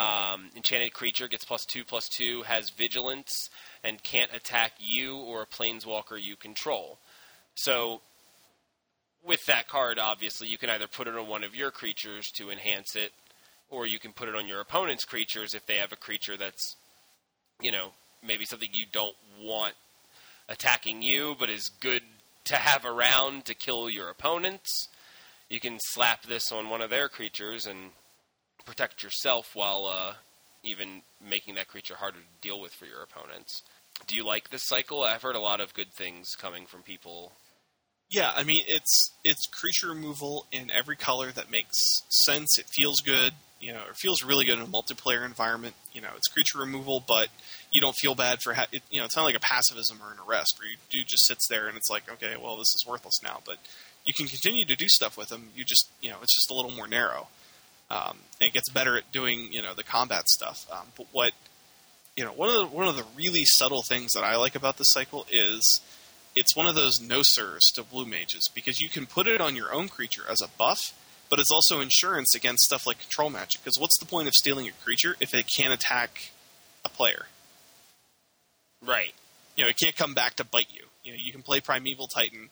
Um, enchanted creature gets plus two plus two, has vigilance, and can't attack you or a planeswalker you control. So with that card, obviously, you can either put it on one of your creatures to enhance it, or you can put it on your opponent's creatures if they have a creature that's, you know, maybe something you don't want attacking you, but is good to have around to kill your opponents. You can slap this on one of their creatures and protect yourself while uh, even making that creature harder to deal with for your opponents. Do you like this cycle? I've heard a lot of good things coming from people. Yeah, I mean, it's it's creature removal in every color that makes sense. It feels good, you know, it feels really good in a multiplayer environment. You know, it's creature removal, but you don't feel bad for ha- it, you know, it's not like a Pacifism or an arrest where you do just sits there and it's like, okay, well, this is worthless now, but you can continue to do stuff with them. You just, you know, it's just a little more narrow. Um, and it gets better at doing, you know, the combat stuff. Um, but what, you know, one of the one of the really subtle things that I like about this cycle is it's one of those no sirs to blue mages because you can put it on your own creature as a buff, but it's also insurance against stuff like control magic. Because what's the point of stealing a creature if it can't attack a player? Right. You know, it can't come back to bite you. You know, you can play Primeval Titan,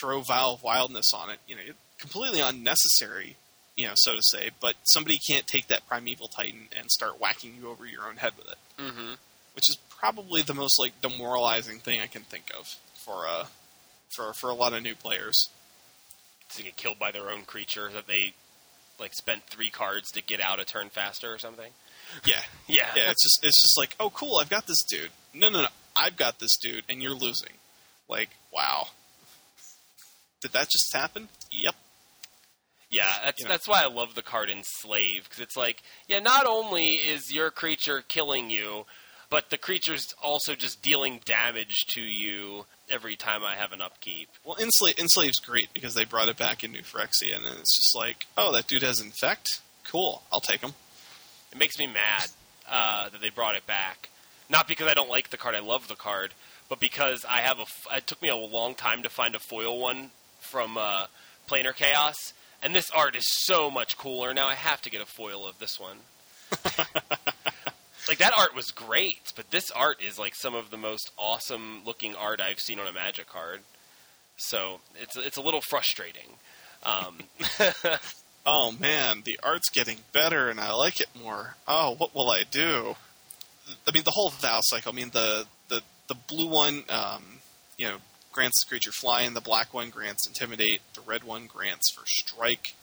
throw Vow of Wildness on it. You know, completely unnecessary. You know, so to say, but somebody can't take that Primeval Titan and start whacking you over your own head with it, Mm-hmm. which is probably the most like demoralizing thing I can think of for uh for for a lot of new players. To get killed by their own creature that they like spent three cards to get out a turn faster or something. Yeah, [laughs] Yeah. yeah. It's just it's just like, oh, cool. I've got this dude. No, no, no. I've got this dude, and you're losing. Like, wow. Did that just happen? Yep. Yeah, that's You know. that's why I love the card Enslave because it's like, yeah, not only is your creature killing you, but the creature's also just dealing damage to you every time I have an upkeep. Well, Enslave, Enslave's great because they brought it back in New Phyrexia, and then it's just like, oh, that dude has Infect? Cool. I'll take him. It makes me mad uh, that they brought it back. Not because I don't like the card, I love the card, but because I have a. F- it took me a long time to find a foil one from uh, Planar Chaos, and this art is so much cooler. Now I have to get a foil of this one. [laughs] like that art was great, but this art is like some of the most awesome looking art I've seen on a Magic card. So it's it's a little frustrating. Um, [laughs] Oh man, the art's getting better, and I like it more. Oh, what will I do? I mean, the whole vow cycle. I mean, the the the blue one, um, you know, grants the creature flying. The black one grants intimidate. The red one grants first strike.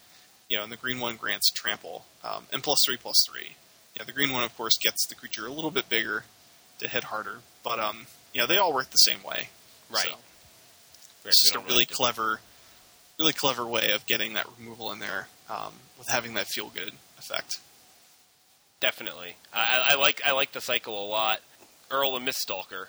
You know, and the green one grants trample. Um, and plus three, plus three. Yeah, the green one, of course, gets the creature a little bit bigger to hit harder. But um, you know, they all work the same way. right. So, Right, it's just a really clever, really clever way of getting that removal in there um, with having that feel good effect. Definitely, I, I like I like the cycle a lot. Earl and Miststalker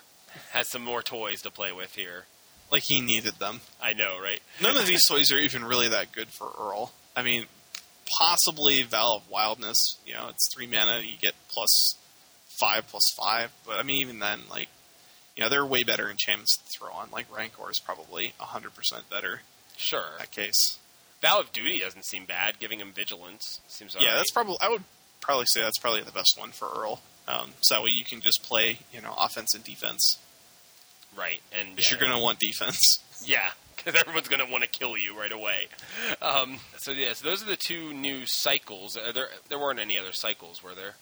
has some more toys to play with here. Like he needed them. I know, right? None of these toys are even really that good for Earl. I mean, possibly Vow of Wildness. You know, it's three mana. You get plus five, plus five. But I mean, even then, like, you know, there are way better enchantments to throw on. Like Rancor is probably hundred percent better Sure. in that case. Vow of Duty doesn't seem bad. Giving him vigilance seems yeah, alright. that's probably. I would probably say that's probably the best one for Earl. Um, so that way you can just play, you know, offense and defense. Right. And Because yeah, you're going to want defense. [laughs] yeah, because everyone's going to want to kill you right away. Um, so yes, yeah, so those are the two new cycles. Uh, there there weren't any other cycles, were there?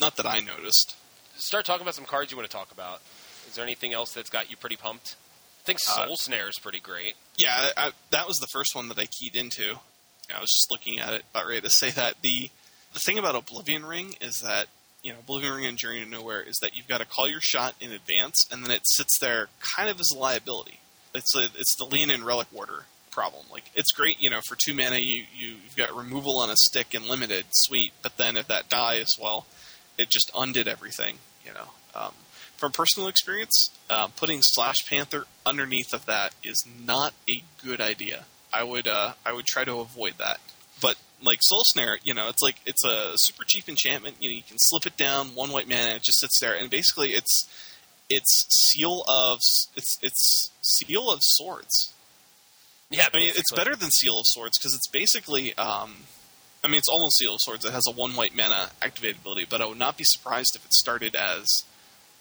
Not that I noticed. Start talking about some cards you want to talk about. Is there anything else that's got you pretty pumped? I think uh, Soul uh, Snare is pretty great. Yeah, I, that was the first one that I keyed into. I was just looking at it, about ready to say that the the thing about Oblivion Ring is that you know Oblivion and Journey to Nowhere is that you've got to call your shot in advance, and then it sits there kind of as a liability. It's a, it's the Leonin and Relic Warder problem. Like it's great, you know, for two mana you, you you've got removal on a stick and limited, sweet. But then if that dies, well, it just undid everything. You know, um, from personal experience, uh, putting Slash Panther underneath of that is not a good idea. I would uh, I would try to avoid that. Like Soul Snare, you know, it's like it's a super cheap enchantment. You know, you can slip it down one white mana, and it just sits there, and basically it's it's seal of it's it's seal of swords. Yeah, I mean it's better than seal of swords because it's basically. Um, I mean, it's almost Seal of Swords. It has a one white mana activated ability, but I would not be surprised if it started as,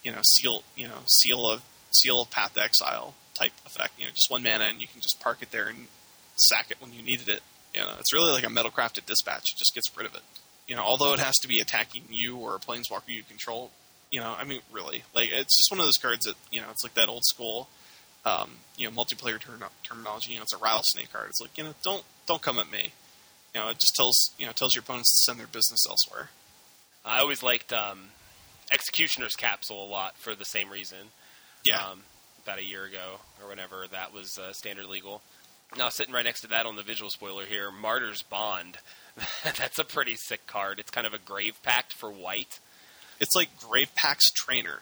you know, Seal, you know, Seal of Seal of Path to Exile type effect. You know, just one mana, and you can just park it there and sack it when you needed it. You know, it's really like a metal crafted dispatch. It just gets rid of it. You know, although it has to be attacking you or a planeswalker you control, you know, I mean, really, like it's just one of those cards that you know, it's like that old school, um, you know, multiplayer ter- terminology. You know, it's a rattlesnake card. It's like you know, don't don't come at me. You know, it just tells you know tells your opponents to send their business elsewhere. I always liked um, Executioner's Capsule a lot for the same reason. Yeah. Um, about a year ago or whenever that was uh, standard legal. Now, sitting right next to that on the visual spoiler here, Martyr's Bond. [laughs] That's a pretty sick card. It's kind of a Grave Pact for white. It's like Grave Pact's trainer.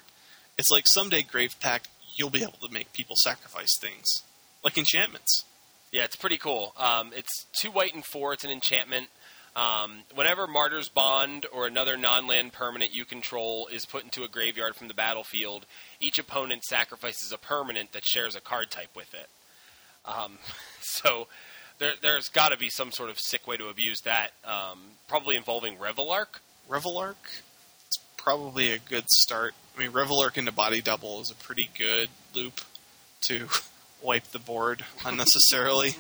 It's like someday Grave Pact, you'll be able to make people sacrifice things, like enchantments. Yeah, it's pretty cool. Um, it's two white and four. It's an enchantment. Um, whenever Martyr's Bond or another non-land permanent you control is put into a graveyard from the battlefield, each opponent sacrifices a permanent that shares a card type with it. Um, [laughs] so there, has got to be some sort of sick way to abuse that, um, probably involving Reveillark. Revelark? Reveillark probably a good start. I mean, Reveillark into body double is a pretty good loop to [laughs] wipe the board [laughs] unnecessarily.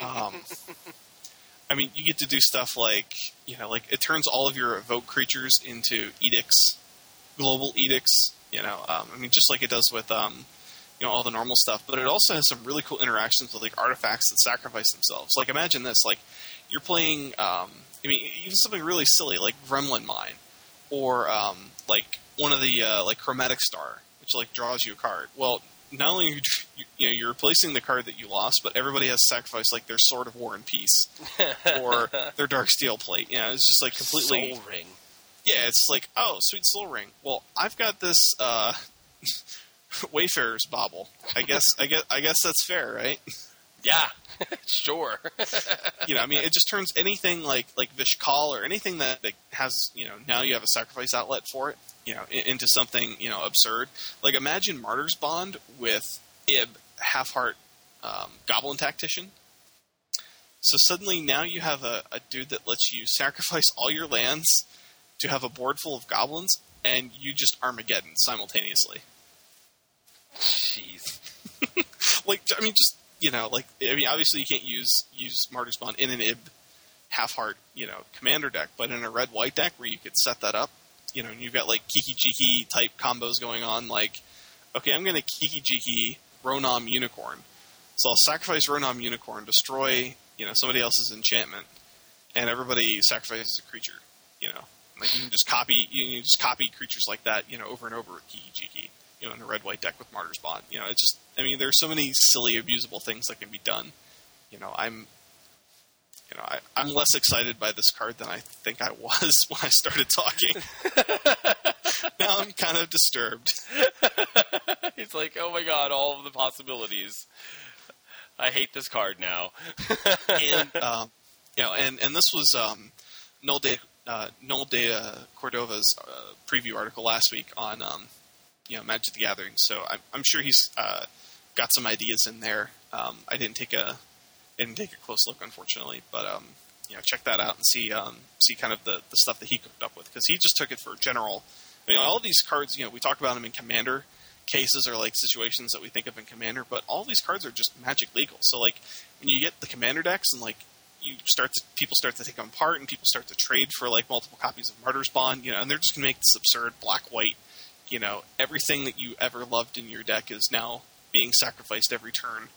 um, I mean, you get to do stuff like you know, like it turns all of your evoke creatures into edicts, global edicts. You know, um, I mean, just like it does with um, you know all the normal stuff. But it also has some really cool interactions with like artifacts that sacrifice themselves. Like imagine this: like you're playing, um, I mean, even something really silly like Gremlin Mine or um, like one of the uh, like Chromatic Star, which like draws you a card. Well, not only you, you know you're replacing the card that you lost, but everybody has sacrificed like their Sword of War and Peace or [laughs] their Darksteel Plate. You know, it's just like completely Sol Ring. Yeah, it's like oh, sweet Sol Ring. Well, I've got this uh, [laughs] [laughs] Wayfarer's Bauble. I guess I guess I guess that's fair, right? Yeah, [laughs] sure. [laughs] you know, I mean, it just turns anything like like Vish Kal or anything that, that has you know now you have a sacrifice outlet for it, you know, into something you know absurd. Like imagine Martyr's Bond with Ib Halfheart um, Goblin Tactician. So suddenly now you have a, a dude that lets you sacrifice all your lands to have a board full of goblins, and you just Armageddon simultaneously. Jeez. [laughs] like I mean, just you know, like I mean, obviously you can't use use Martyr's Bond in an Ib Halfheart, you know, commander deck, but in a red white deck where you could set that up, you know, and you've got like Kiki Jiki type combos going on, like, okay, I'm gonna Kiki Jiki Ronom Unicorn. So I'll sacrifice Ronom Unicorn, destroy, you know, somebody else's enchantment, and everybody sacrifices a creature, you know. Like you can just copy you can just copy creatures like that, you know, over and over with Kiki Jiki you know, in a red white deck with Martyr's Bond. You know, it's just I mean, there's so many silly abusable things that can be done. You know, I'm you know, I, I'm less excited by this card than I think I was [laughs] when I started talking. [laughs] now I'm kind of disturbed. [laughs] He's like, oh my god, all of the possibilities. I hate this card now. and um, you know, and and this was um, Null De uh, Null De Cordova's uh, preview article last week on um, you know Magic the Gathering. So I'm, I'm sure he's uh, got some ideas in there. Um, I didn't take a didn't take a close look, unfortunately, but um, you know check that out and see um, see kind of the, the stuff that he cooked up with because he just took it for general. I mean, all these cards, you know, we talk about them in Commander. cases or like situations that we think of in Commander, but all these cards are just Magic legal. So like when you get the Commander decks and like you start to people start to take them apart and people start to trade for like multiple copies of Martyr's Bond, you know, and they're just gonna make this absurd black white. You know, everything that you ever loved in your deck is now being sacrificed every turn.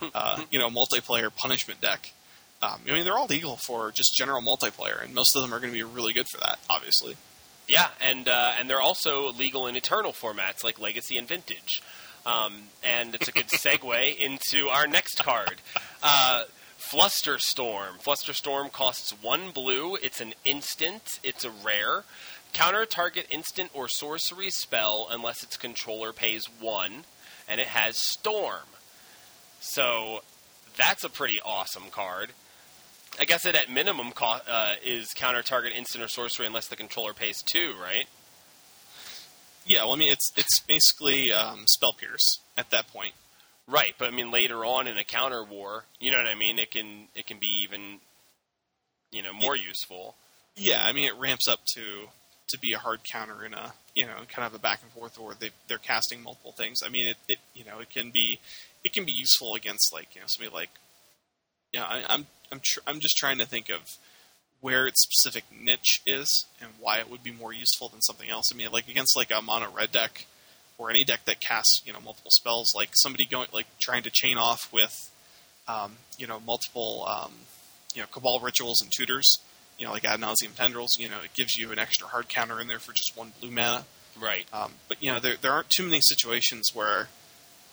[laughs] Uh, you know, multiplayer punishment deck. Um, I mean, they're all legal for just general multiplayer, and most of them are going to be really good for that, obviously. Yeah, and uh, and they're also legal in Eternal formats like Legacy and Vintage. Um, and it's a good [laughs] segue into our next card. Uh, Flusterstorm. Flusterstorm costs one blue. It's an instant. It's a rare. Counter target instant or sorcery spell unless its controller pays one, and it has Storm. So that's a pretty awesome card. I guess it at minimum co- uh, is counter target instant or sorcery unless the controller pays two, right? Yeah, well, I mean, it's it's basically um, spell pierce at that point. Right, but I mean later on in a counter war, you know what I mean? It can it can be even you know more useful. Yeah, I mean it ramps up to to be a hard counter in a you know kind of a back and forth or they they're casting multiple things. I mean it, it you know it can be it can be useful against like you know somebody like yeah I, I'm I'm tr- I'm just trying to think of where its specific niche is and why it would be more useful than something else. I mean, like against like a mono red deck or any deck that casts you know multiple spells, like somebody going like trying to chain off with um, you know multiple um, you know cabal rituals and tutors. You know, like ad nauseam tendrils. You know, it gives you an extra hard counter in there for just one blue mana. Right. Um, but you know, there there aren't too many situations where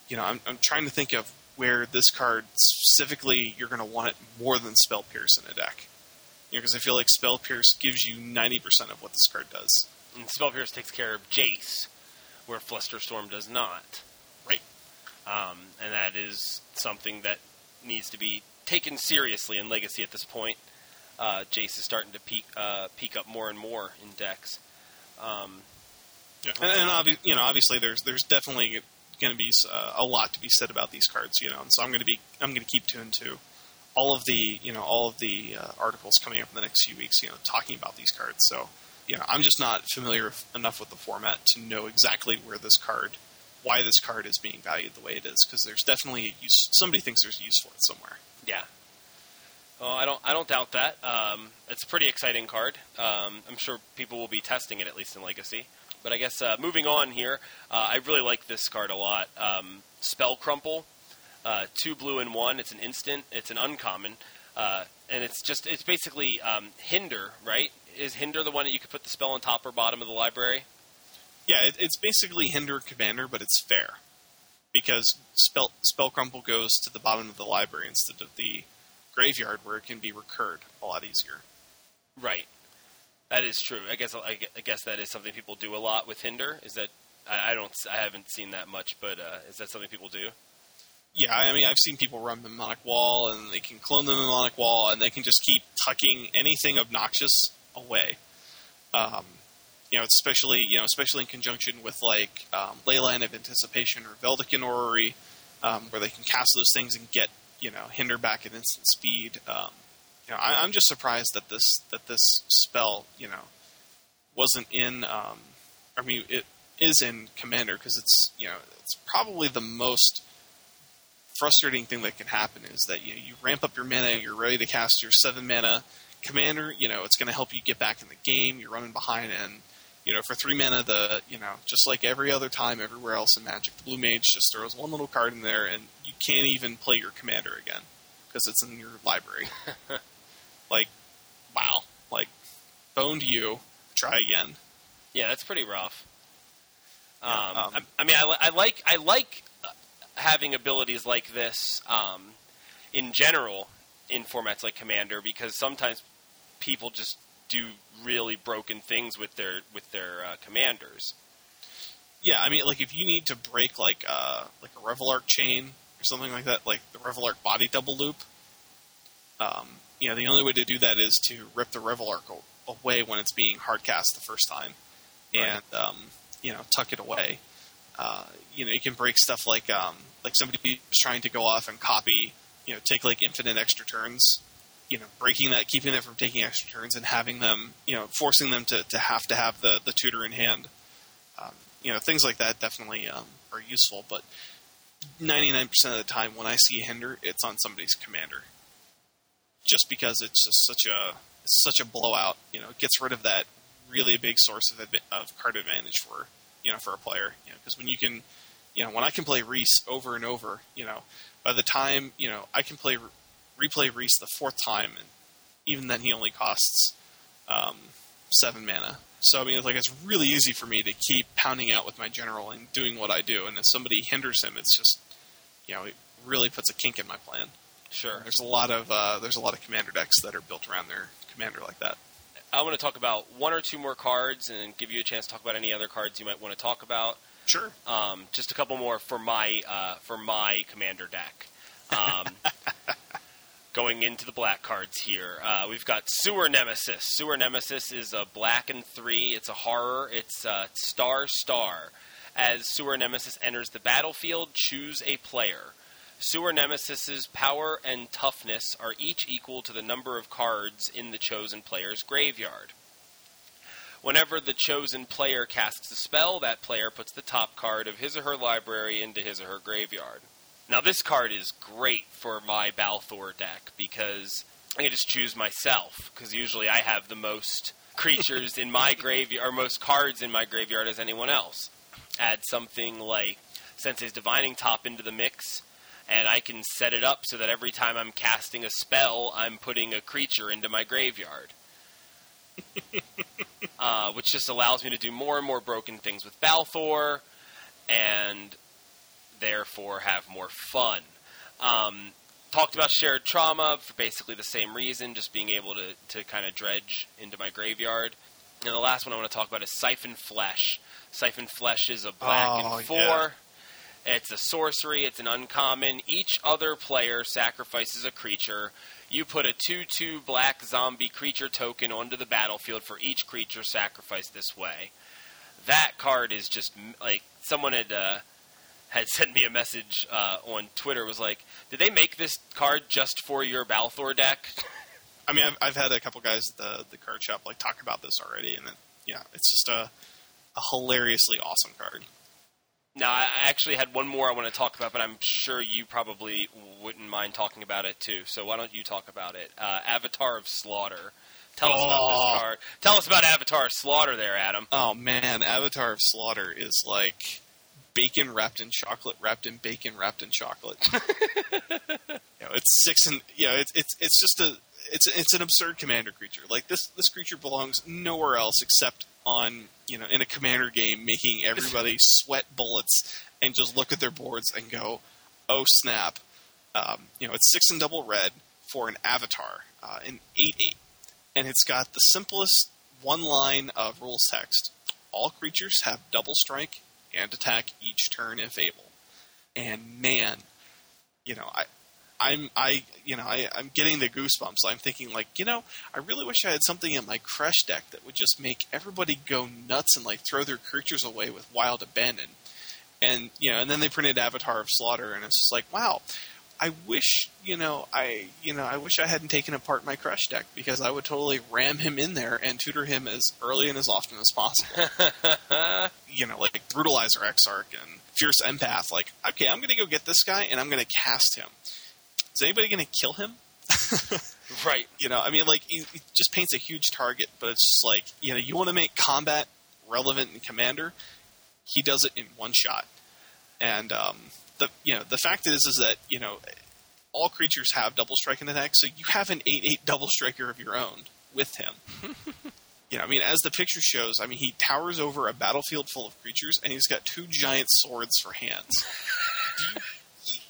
you know I'm I'm trying to think of where this card specifically you're going to want it more than Spell Pierce in a deck. You know, because I feel like Spell Pierce gives you 90% of what this card does. And Spell Pierce takes care of Jace, where Flusterstorm does not. Right. Um, and that is something that needs to be taken seriously in Legacy at this point. Uh, Jace is starting to peak uh, peak up more and more in decks. Um, yeah. And, and obvi- you know, obviously, there's there's definitely going to be uh, a lot to be said about these cards, you know. And so I'm going to be I'm going to keep tuned to all of the you know all of the uh, articles coming up in the next few weeks, you know, talking about these cards. So you know, I'm just not familiar enough with the format to know exactly where this card, why this card is being valued the way it is, because there's definitely a use. Somebody thinks there's a use for it somewhere. Yeah. Well, I don't. I don't doubt that. Um, it's a pretty exciting card. Um, I'm sure people will be testing it at least in Legacy. But I guess uh, moving on here, uh, I really like this card a lot. Um, Spell Crumple, uh, two blue and one. It's an instant. It's an uncommon, uh, and it's just it's basically um, Hinder, right? Is Hinder the one that you could put the spell on top or bottom of the library? Yeah, it, it's basically Hinder Commander, but it's fair because spell spell crumple goes to the bottom of the library instead of the graveyard where it can be recurred a lot easier. Right. That is true. I guess I, guess that is something people do a lot with Hinder. Is that I, don't I haven't seen that much, but uh, is that something people do? Yeah, I mean I've seen people run mnemonic wall, and they can clone the mnemonic wall, and they can just keep tucking anything obnoxious away. Um, you know, especially you know, especially in conjunction with like um, Leyline of Anticipation or Vedalken Orrery, um, where they can cast those things and get you know hinder back at instant speed. Um, you know, I, am just surprised that this that this spell, you know, wasn't in. Um, I mean, it is in Commander because it's you know it's probably the most frustrating thing that can happen is that you know, you ramp up your mana, you're ready to cast your seven mana Commander. You know, it's going to help you get back in the game. You're running behind, and you know, for three mana, the you know, just like every other time, everywhere else in Magic, the Blue Mage just throws one little card in there, and you can't even play your Commander again because it's in your library. [laughs] like, wow, like, boned you. Try again. Yeah, that's pretty rough. Um, um, I, I, mean, I, I, like I like uh, having abilities like this um, in general in formats like Commander because sometimes people just do really broken things with their with their uh, commanders. Yeah, I mean, like if you need to break like uh, like a Reveillark chain or something like that, like the Reveillark body double loop, um, you know, the only way to do that is to rip the Reveillark away when it's being hardcast the first time, right. and um, you know, tuck it away. Uh, you know, you can break stuff like um, like somebody was trying to go off and copy, you know, take like infinite extra turns. You know, breaking that, keeping them from taking extra turns, and having them, you know, forcing them to, to have to have the, the tutor in hand. Um, you know things like that definitely um, are useful. But 99% of the time, when I see a hinder, it's on somebody's commander, just because it's just such a such a blowout. You know, it gets rid of that really big source of adva- of card advantage for you know for a player. You know, because when you can, you know, when I can play Rhys over and over, you know, by the time you know I can play replay Rhys the fourth time, and even then he only costs um, seven mana. So I mean, it's like it's really easy for me to keep pounding out with my general and doing what I do. And if somebody hinders him, it's just you know it really puts a kink in my plan. Sure. There's a lot of uh, there's a lot of commander decks that are built around their commander like that. I want to talk about one or two more cards and give you a chance to talk about any other cards you might want to talk about. Sure. Um, just a couple more for my uh, for my commander deck. Um, [laughs] going into the black cards here, uh, we've got Sewer Nemesis. Sewer Nemesis is a black and three. It's a horror. It's uh, star star. As Sewer Nemesis enters the battlefield, choose a player. Sewer Nemesis's power and toughness are each equal to the number of cards in the chosen player's graveyard. Whenever the chosen player casts a spell, that player puts the top card of his or her library into his or her graveyard. Now, this card is great for my Balthor deck because I can just choose myself, because usually I have the most [laughs] creatures in my graveyard, or most cards in my graveyard as anyone else. Add something like Sensei's Divining Top into the mix, and I can set it up so that every time I'm casting a spell, I'm putting a creature into my graveyard. [laughs] uh, which just allows me to do more and more broken things with Balthor, and therefore have more fun. Um, talked about shared trauma for basically the same reason, just being able to, to kind of dredge into my graveyard. And the last one I want to talk about is Siphon Flesh. Siphon Flesh is a black Oh, and four. yeah. It's a sorcery. It's an uncommon. Each other player sacrifices a creature. You put a 2 2 black zombie creature token onto the battlefield for each creature sacrificed this way. That card is just like someone had uh, had sent me a message uh, on Twitter. Was like, did they make this card just for your Balthor deck? I mean, I've, I've had a couple guys at the the card shop like talk about this already, and it, yeah, it's just a a hilariously awesome card. Now, I actually had one more I want to talk about, but I'm sure you probably wouldn't mind talking about it too. So why don't you talk about it? Uh, Avatar of Slaughter. Tell us about this card. Tell us about Avatar of Slaughter, there, Adam. Oh man, Avatar of Slaughter is like bacon wrapped in chocolate, wrapped in bacon, wrapped in chocolate. [laughs] you know, it's six and you know, it's it's it's just a it's it's an absurd commander creature. Like this this creature belongs nowhere else except on you know in a commander game, making everybody [laughs] sweat bullets and just look at their boards and go, oh snap. Um, you know, it's six and double red for an avatar, uh, an eight eight, and it's got the simplest one line of rules text. All creatures have double strike and attack each turn if able. And man, you know, I, I'm, I, you know, I, I'm getting the goosebumps. I'm thinking like, you know, I really wish I had something in my crush deck that would just make everybody go nuts and like throw their creatures away with wild abandon. And you know, and then they printed Avatar of Slaughter, and it's just like, wow. I wish, you know, I, you know, I wish I hadn't taken apart my crush deck because I would totally ram him in there and tutor him as early and as often as possible. [laughs] you know, like Brutalizer Exarch and Fierce Empath. Like, okay, I'm going to go get this guy and I'm going to cast him. Is anybody going to kill him? [laughs] Right. You know, I mean, like, he, he just paints a huge target, but it's just like, you know, you want to make combat relevant in Commander, he does it in one shot. And, um, the, you know, the fact is, is that, you know, all creatures have double strike in the attack, so you have an 8-8 double striker of your own with him. [laughs] you know, I mean, as the picture shows, I mean, he towers over a battlefield full of creatures, and he's got two giant swords for hands. [laughs] He-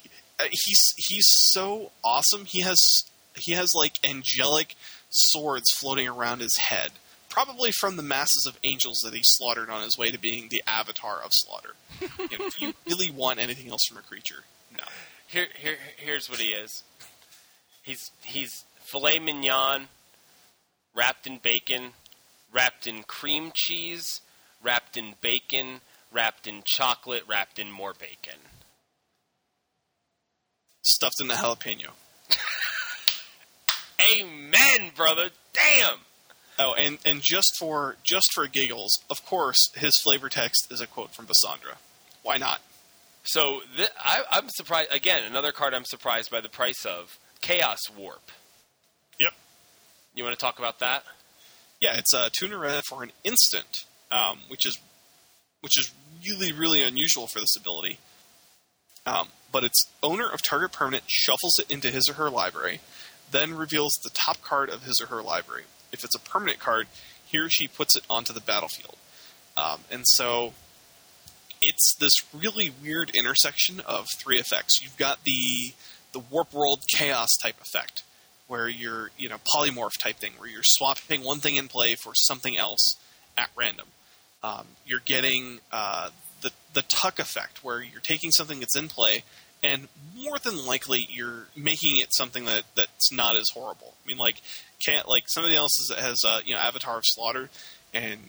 he's he's so awesome. He has he has like angelic swords floating around his head, probably from the masses of angels that he slaughtered on his way to being the avatar of slaughter. [laughs] you know, do you really want anything else from a creature? No. Here, here, here's what he is. He's he's filet mignon, wrapped in bacon, wrapped in cream cheese, wrapped in bacon, wrapped in chocolate, wrapped in more bacon. Stuffed in the jalapeno. [laughs] Amen, brother. Damn. Oh, and and just for just for giggles, of course, his flavor text is a quote from Basandra. Why not? So th- I, I'm surprised. Again, another card I'm surprised by the price of Chaos Warp. Yep. You want to talk about that? Yeah, it's a tuner red for an instant, um, which is which is really really unusual for this ability. Um, but its owner of target permanent shuffles it into his or her library, then reveals the top card of his or her library. If it's a permanent card, he or she puts it onto the battlefield. Um, and so it's this really weird intersection of three effects. You've got the the warp world chaos type effect, where you're you know polymorph type thing, where you're swapping one thing in play for something else at random. Um, you're getting uh, the the tuck effect, where you're taking something that's in play, and more than likely you're making it something that that's not as horrible. I mean, like can't like somebody else is, has uh, you know Avatar of Slaughter, and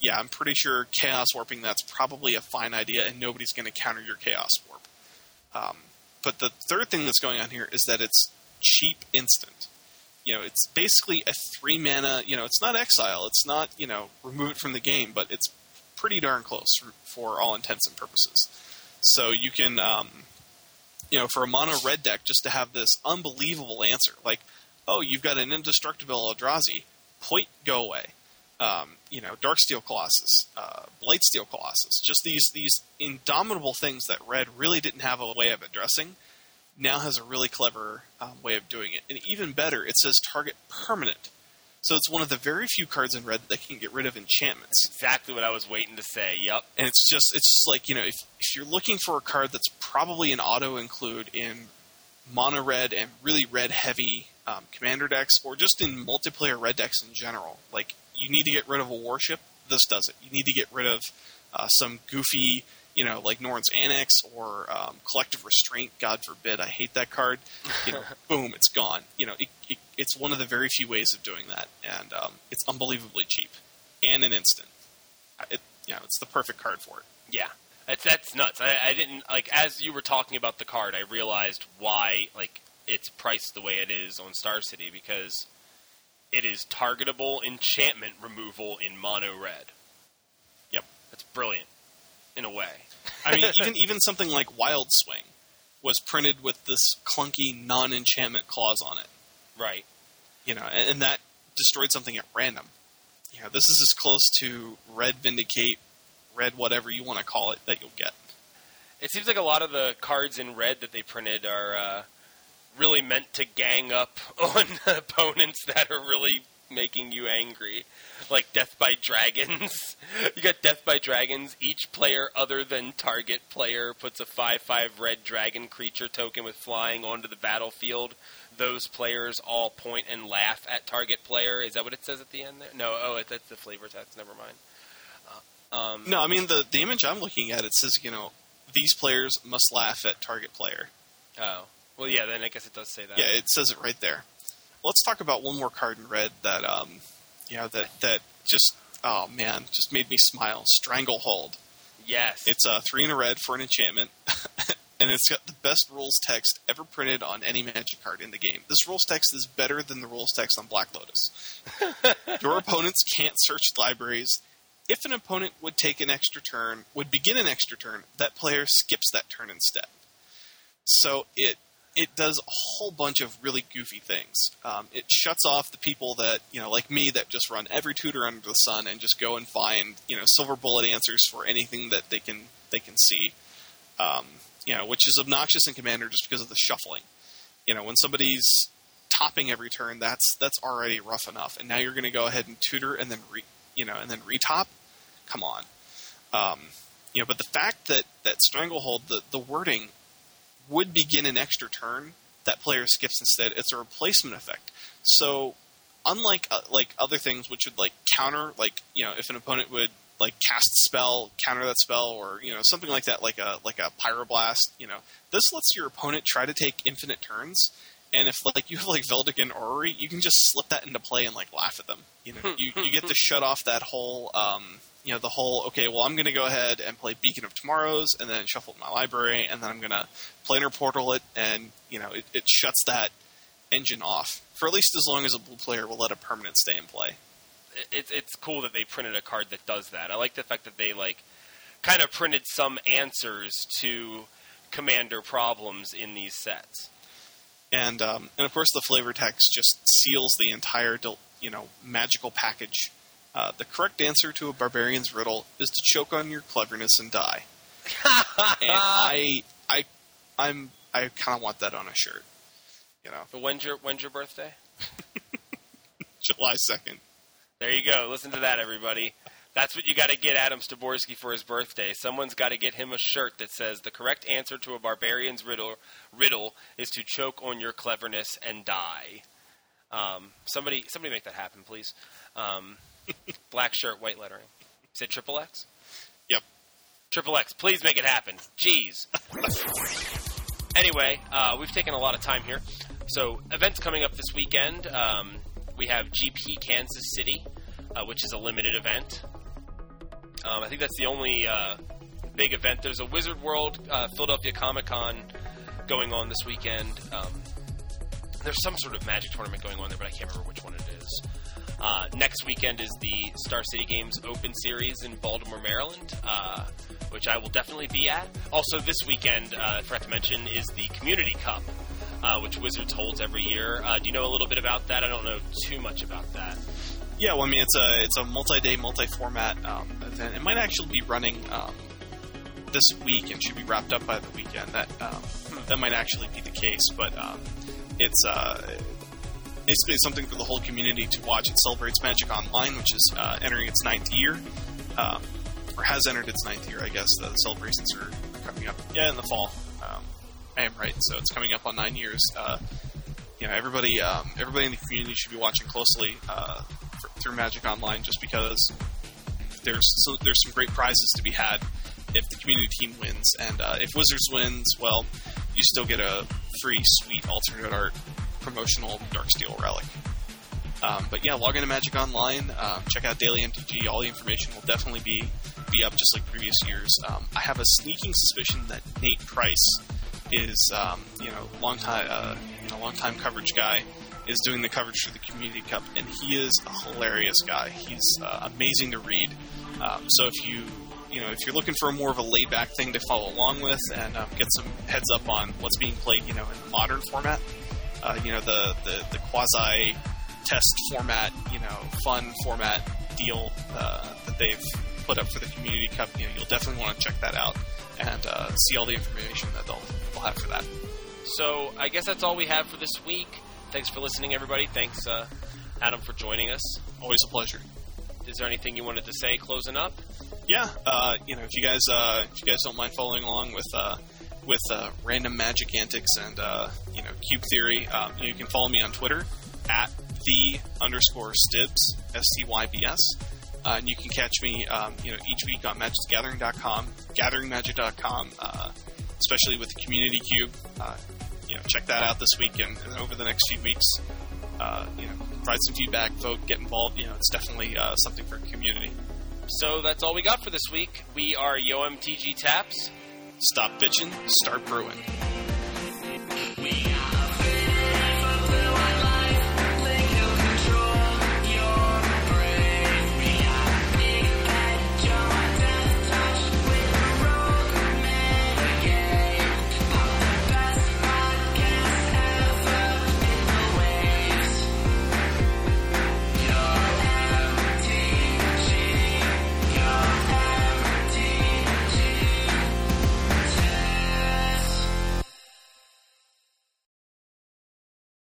yeah, I'm pretty sure chaos warping that's probably a fine idea, and nobody's going to counter your chaos warp. Um, but the third thing that's going on here is that it's cheap instant. You know, it's basically a three mana. You know, it's not exile. It's not you know remove it from the game, but it's pretty darn close for, for all intents and purposes. So you can, um, you know, for a mono red deck, just to have this unbelievable answer, like, oh, you've got an indestructible Eldrazi, point, go away. Um, you know, Darksteel Colossus, uh, Blightsteel Colossus, just these these indomitable things that Red really didn't have a way of addressing, now has a really clever um, way of doing it. And even better, it says target permanent. So it's one of the very few cards in Red that can get rid of enchantments. Exactly what I was waiting to say. Yep. And it's just it's just like you know if if you're looking for a card that's probably an auto include in mono red and really red heavy um, commander decks, or just in multiplayer red decks in general, like you need to get rid of a Worship. This does it. You need to get rid of uh, some goofy, you know, like Norn's Annex or um, Collective Restraint. God forbid, I hate that card. You know, [laughs] boom, it's gone. You know, it, it, it's one of the very few ways of doing that, and um, it's unbelievably cheap and an instant. It, you know, it's the perfect card for it. Yeah. That's that's nuts. I, I didn't like as you were talking about the card. I realized why like it's priced the way it is on Star City because it is targetable enchantment removal in mono red. Yep. That's brilliant in a way. I mean, [laughs] even even something like Wild Swing was printed with this clunky non-enchantment clause on it. Right. You know, and, and that destroyed something at random. You know, this is as close to Red Vindicate, Red whatever you want to call it that you'll get. It seems like a lot of the cards in red that they printed are uh, really meant to gang up [laughs] on [laughs] opponents that are really making you angry. Like Death by Dragons. [laughs] you got Death by Dragons. Each player other than target player puts a 5 5 red dragon creature token with flying onto the battlefield. Those players all point and laugh at target player. Is that what it says at the end there? No, oh, that's the flavor text. Never mind. Uh, um, No, I mean the the image I'm looking at it says you know these players must laugh at target player. Oh. Well, yeah, then I guess it does say that. Yeah, it says it right there. Let's talk about one more card in red that um you know that that just oh man just made me smile. Stranglehold. Yes. It's a three in a red for an enchantment, [laughs] and it's got the best rules text ever printed on any Magic card in the game. This rules text is better than the rules text on Black Lotus. [laughs] Your opponents can't search libraries. If an opponent would take an extra turn, would begin an extra turn, that player skips that turn instead. So it it does a whole bunch of really goofy things. Um, it shuts off the people that you know, like me, that just run every tutor under the sun and just go and find you know silver bullet answers for anything that they can they can see. Um, you know, which is obnoxious in Commander just because of the shuffling. You know, when somebody's topping every turn, that's that's already rough enough, and now you're going to go ahead and tutor and then re, you know and then retop. Come on, um, you know. But the fact that that stranglehold, the the wording would begin an extra turn, that player skips instead. It's a replacement effect. So, unlike uh, like other things, which would like counter, like you know, if an opponent would like cast spell, counter that spell, or you know something like that, like a like a pyroblast. You know, this lets your opponent try to take infinite turns. And if like you have like Vedalken Orrery, you can just slip that into play and like laugh at them. You know, you, you get to shut off that whole um, you know the whole okay well i'm going to go ahead and play beacon of tomorrows and then shuffle my library and then i'm going to planar portal it and you know it, it, shuts that engine off for at least as long as a blue player will let a permanent stay in play it's it's cool that they printed a card that does that. I like the fact that they like kind of printed some answers to commander problems in these sets. And um, and of course the flavor text just seals the entire you know magical package. Uh, the correct answer to a barbarian's riddle is to choke on your cleverness and die. [laughs] and I I I'm I kind of want that on a shirt. You know, But when's your when's your birthday? [laughs] July second. There you go. Listen to that, everybody. That's what you got to get Adam Styborski for his birthday. Someone's got to get him a shirt that says the correct answer to a barbarian's riddle riddle is to choke on your cleverness and die. Um, somebody, somebody make that happen, please. Um, black shirt, white lettering. Say triple X. Yep. Triple X, please make it happen. Jeez. anyway, uh, we've taken a lot of time here. So, events coming up this weekend. Um, we have GP Kansas City, uh, which is a limited event. Um, I think that's the only uh, big event. There's a Wizard World uh, Philadelphia Comic Con going on this weekend. Um, there's some sort of Magic tournament going on there, but I can't remember which one it is. Uh, next weekend is the Star City Games Open Series in Baltimore, Maryland, uh, which I will definitely be at. Also, this weekend, uh, I forgot to mention, is the Community Cup, uh, which Wizards holds every year. Uh, do you know a little bit about that? I don't know too much about that. Yeah, well, I mean, it's a it's a multi-day, multi-format um, event. It might actually be running um, this week and should be wrapped up by the weekend. That um, that might actually be the case, but um, it's uh, basically something for the whole community to watch. It celebrates Magic Online, which is uh, entering its ninth year, um, or has entered its ninth year, I guess. The celebrations are coming up, yeah, in the fall. Um, I am right, so it's coming up on nine years. Uh, you know, everybody, um, everybody in the community should be watching closely uh, for, through Magic Online, just because there's so, there's some great prizes to be had if the community team wins, and uh, if Wizards wins, well, you still get a free sweet alternate art promotional Darksteel relic. Um, but yeah, log into Magic Online, um, check out Daily MTG. All the information will definitely be be up just like previous years. Um, I have a sneaking suspicion that Nate Price is, um, you know, long time, uh, you know, long time coverage guy, is doing the coverage for the Community Cup, and he is a hilarious guy. He's uh, amazing to read. Um, so if you you know, if you're looking for more of a laid back thing to follow along with and um, get some heads up on what's being played, you know, in the modern format, uh, you know, the, the, the quasi test format, you know, fun format deal uh, that they've put up for the Community Cup, you know, you'll definitely want to check that out and uh, see all the information that they'll, they'll have for that. So I guess that's all we have for this week. Thanks for listening, everybody. Thanks, uh, Adam, for joining us. Always a pleasure. Is there anything you wanted to say closing up? yeah, uh, you know, if you guys uh, if you guys don't mind following along with uh, with uh, random magic antics and uh, you know cube theory, um, you, can follow me on Twitter at the underscore stibs s t y b s, uh, and you can catch me um, you know each week on MagicGathering.com, GatheringMagic.com, uh, especially with the Community Cube. Uh, you know, check that out this week and, and over the next few weeks. Uh, you know, provide some feedback, vote, get involved. You know, it's definitely uh, something for community. So that's all we got for this week. We are YoMTG Taps. Stop bitching, start brewing. We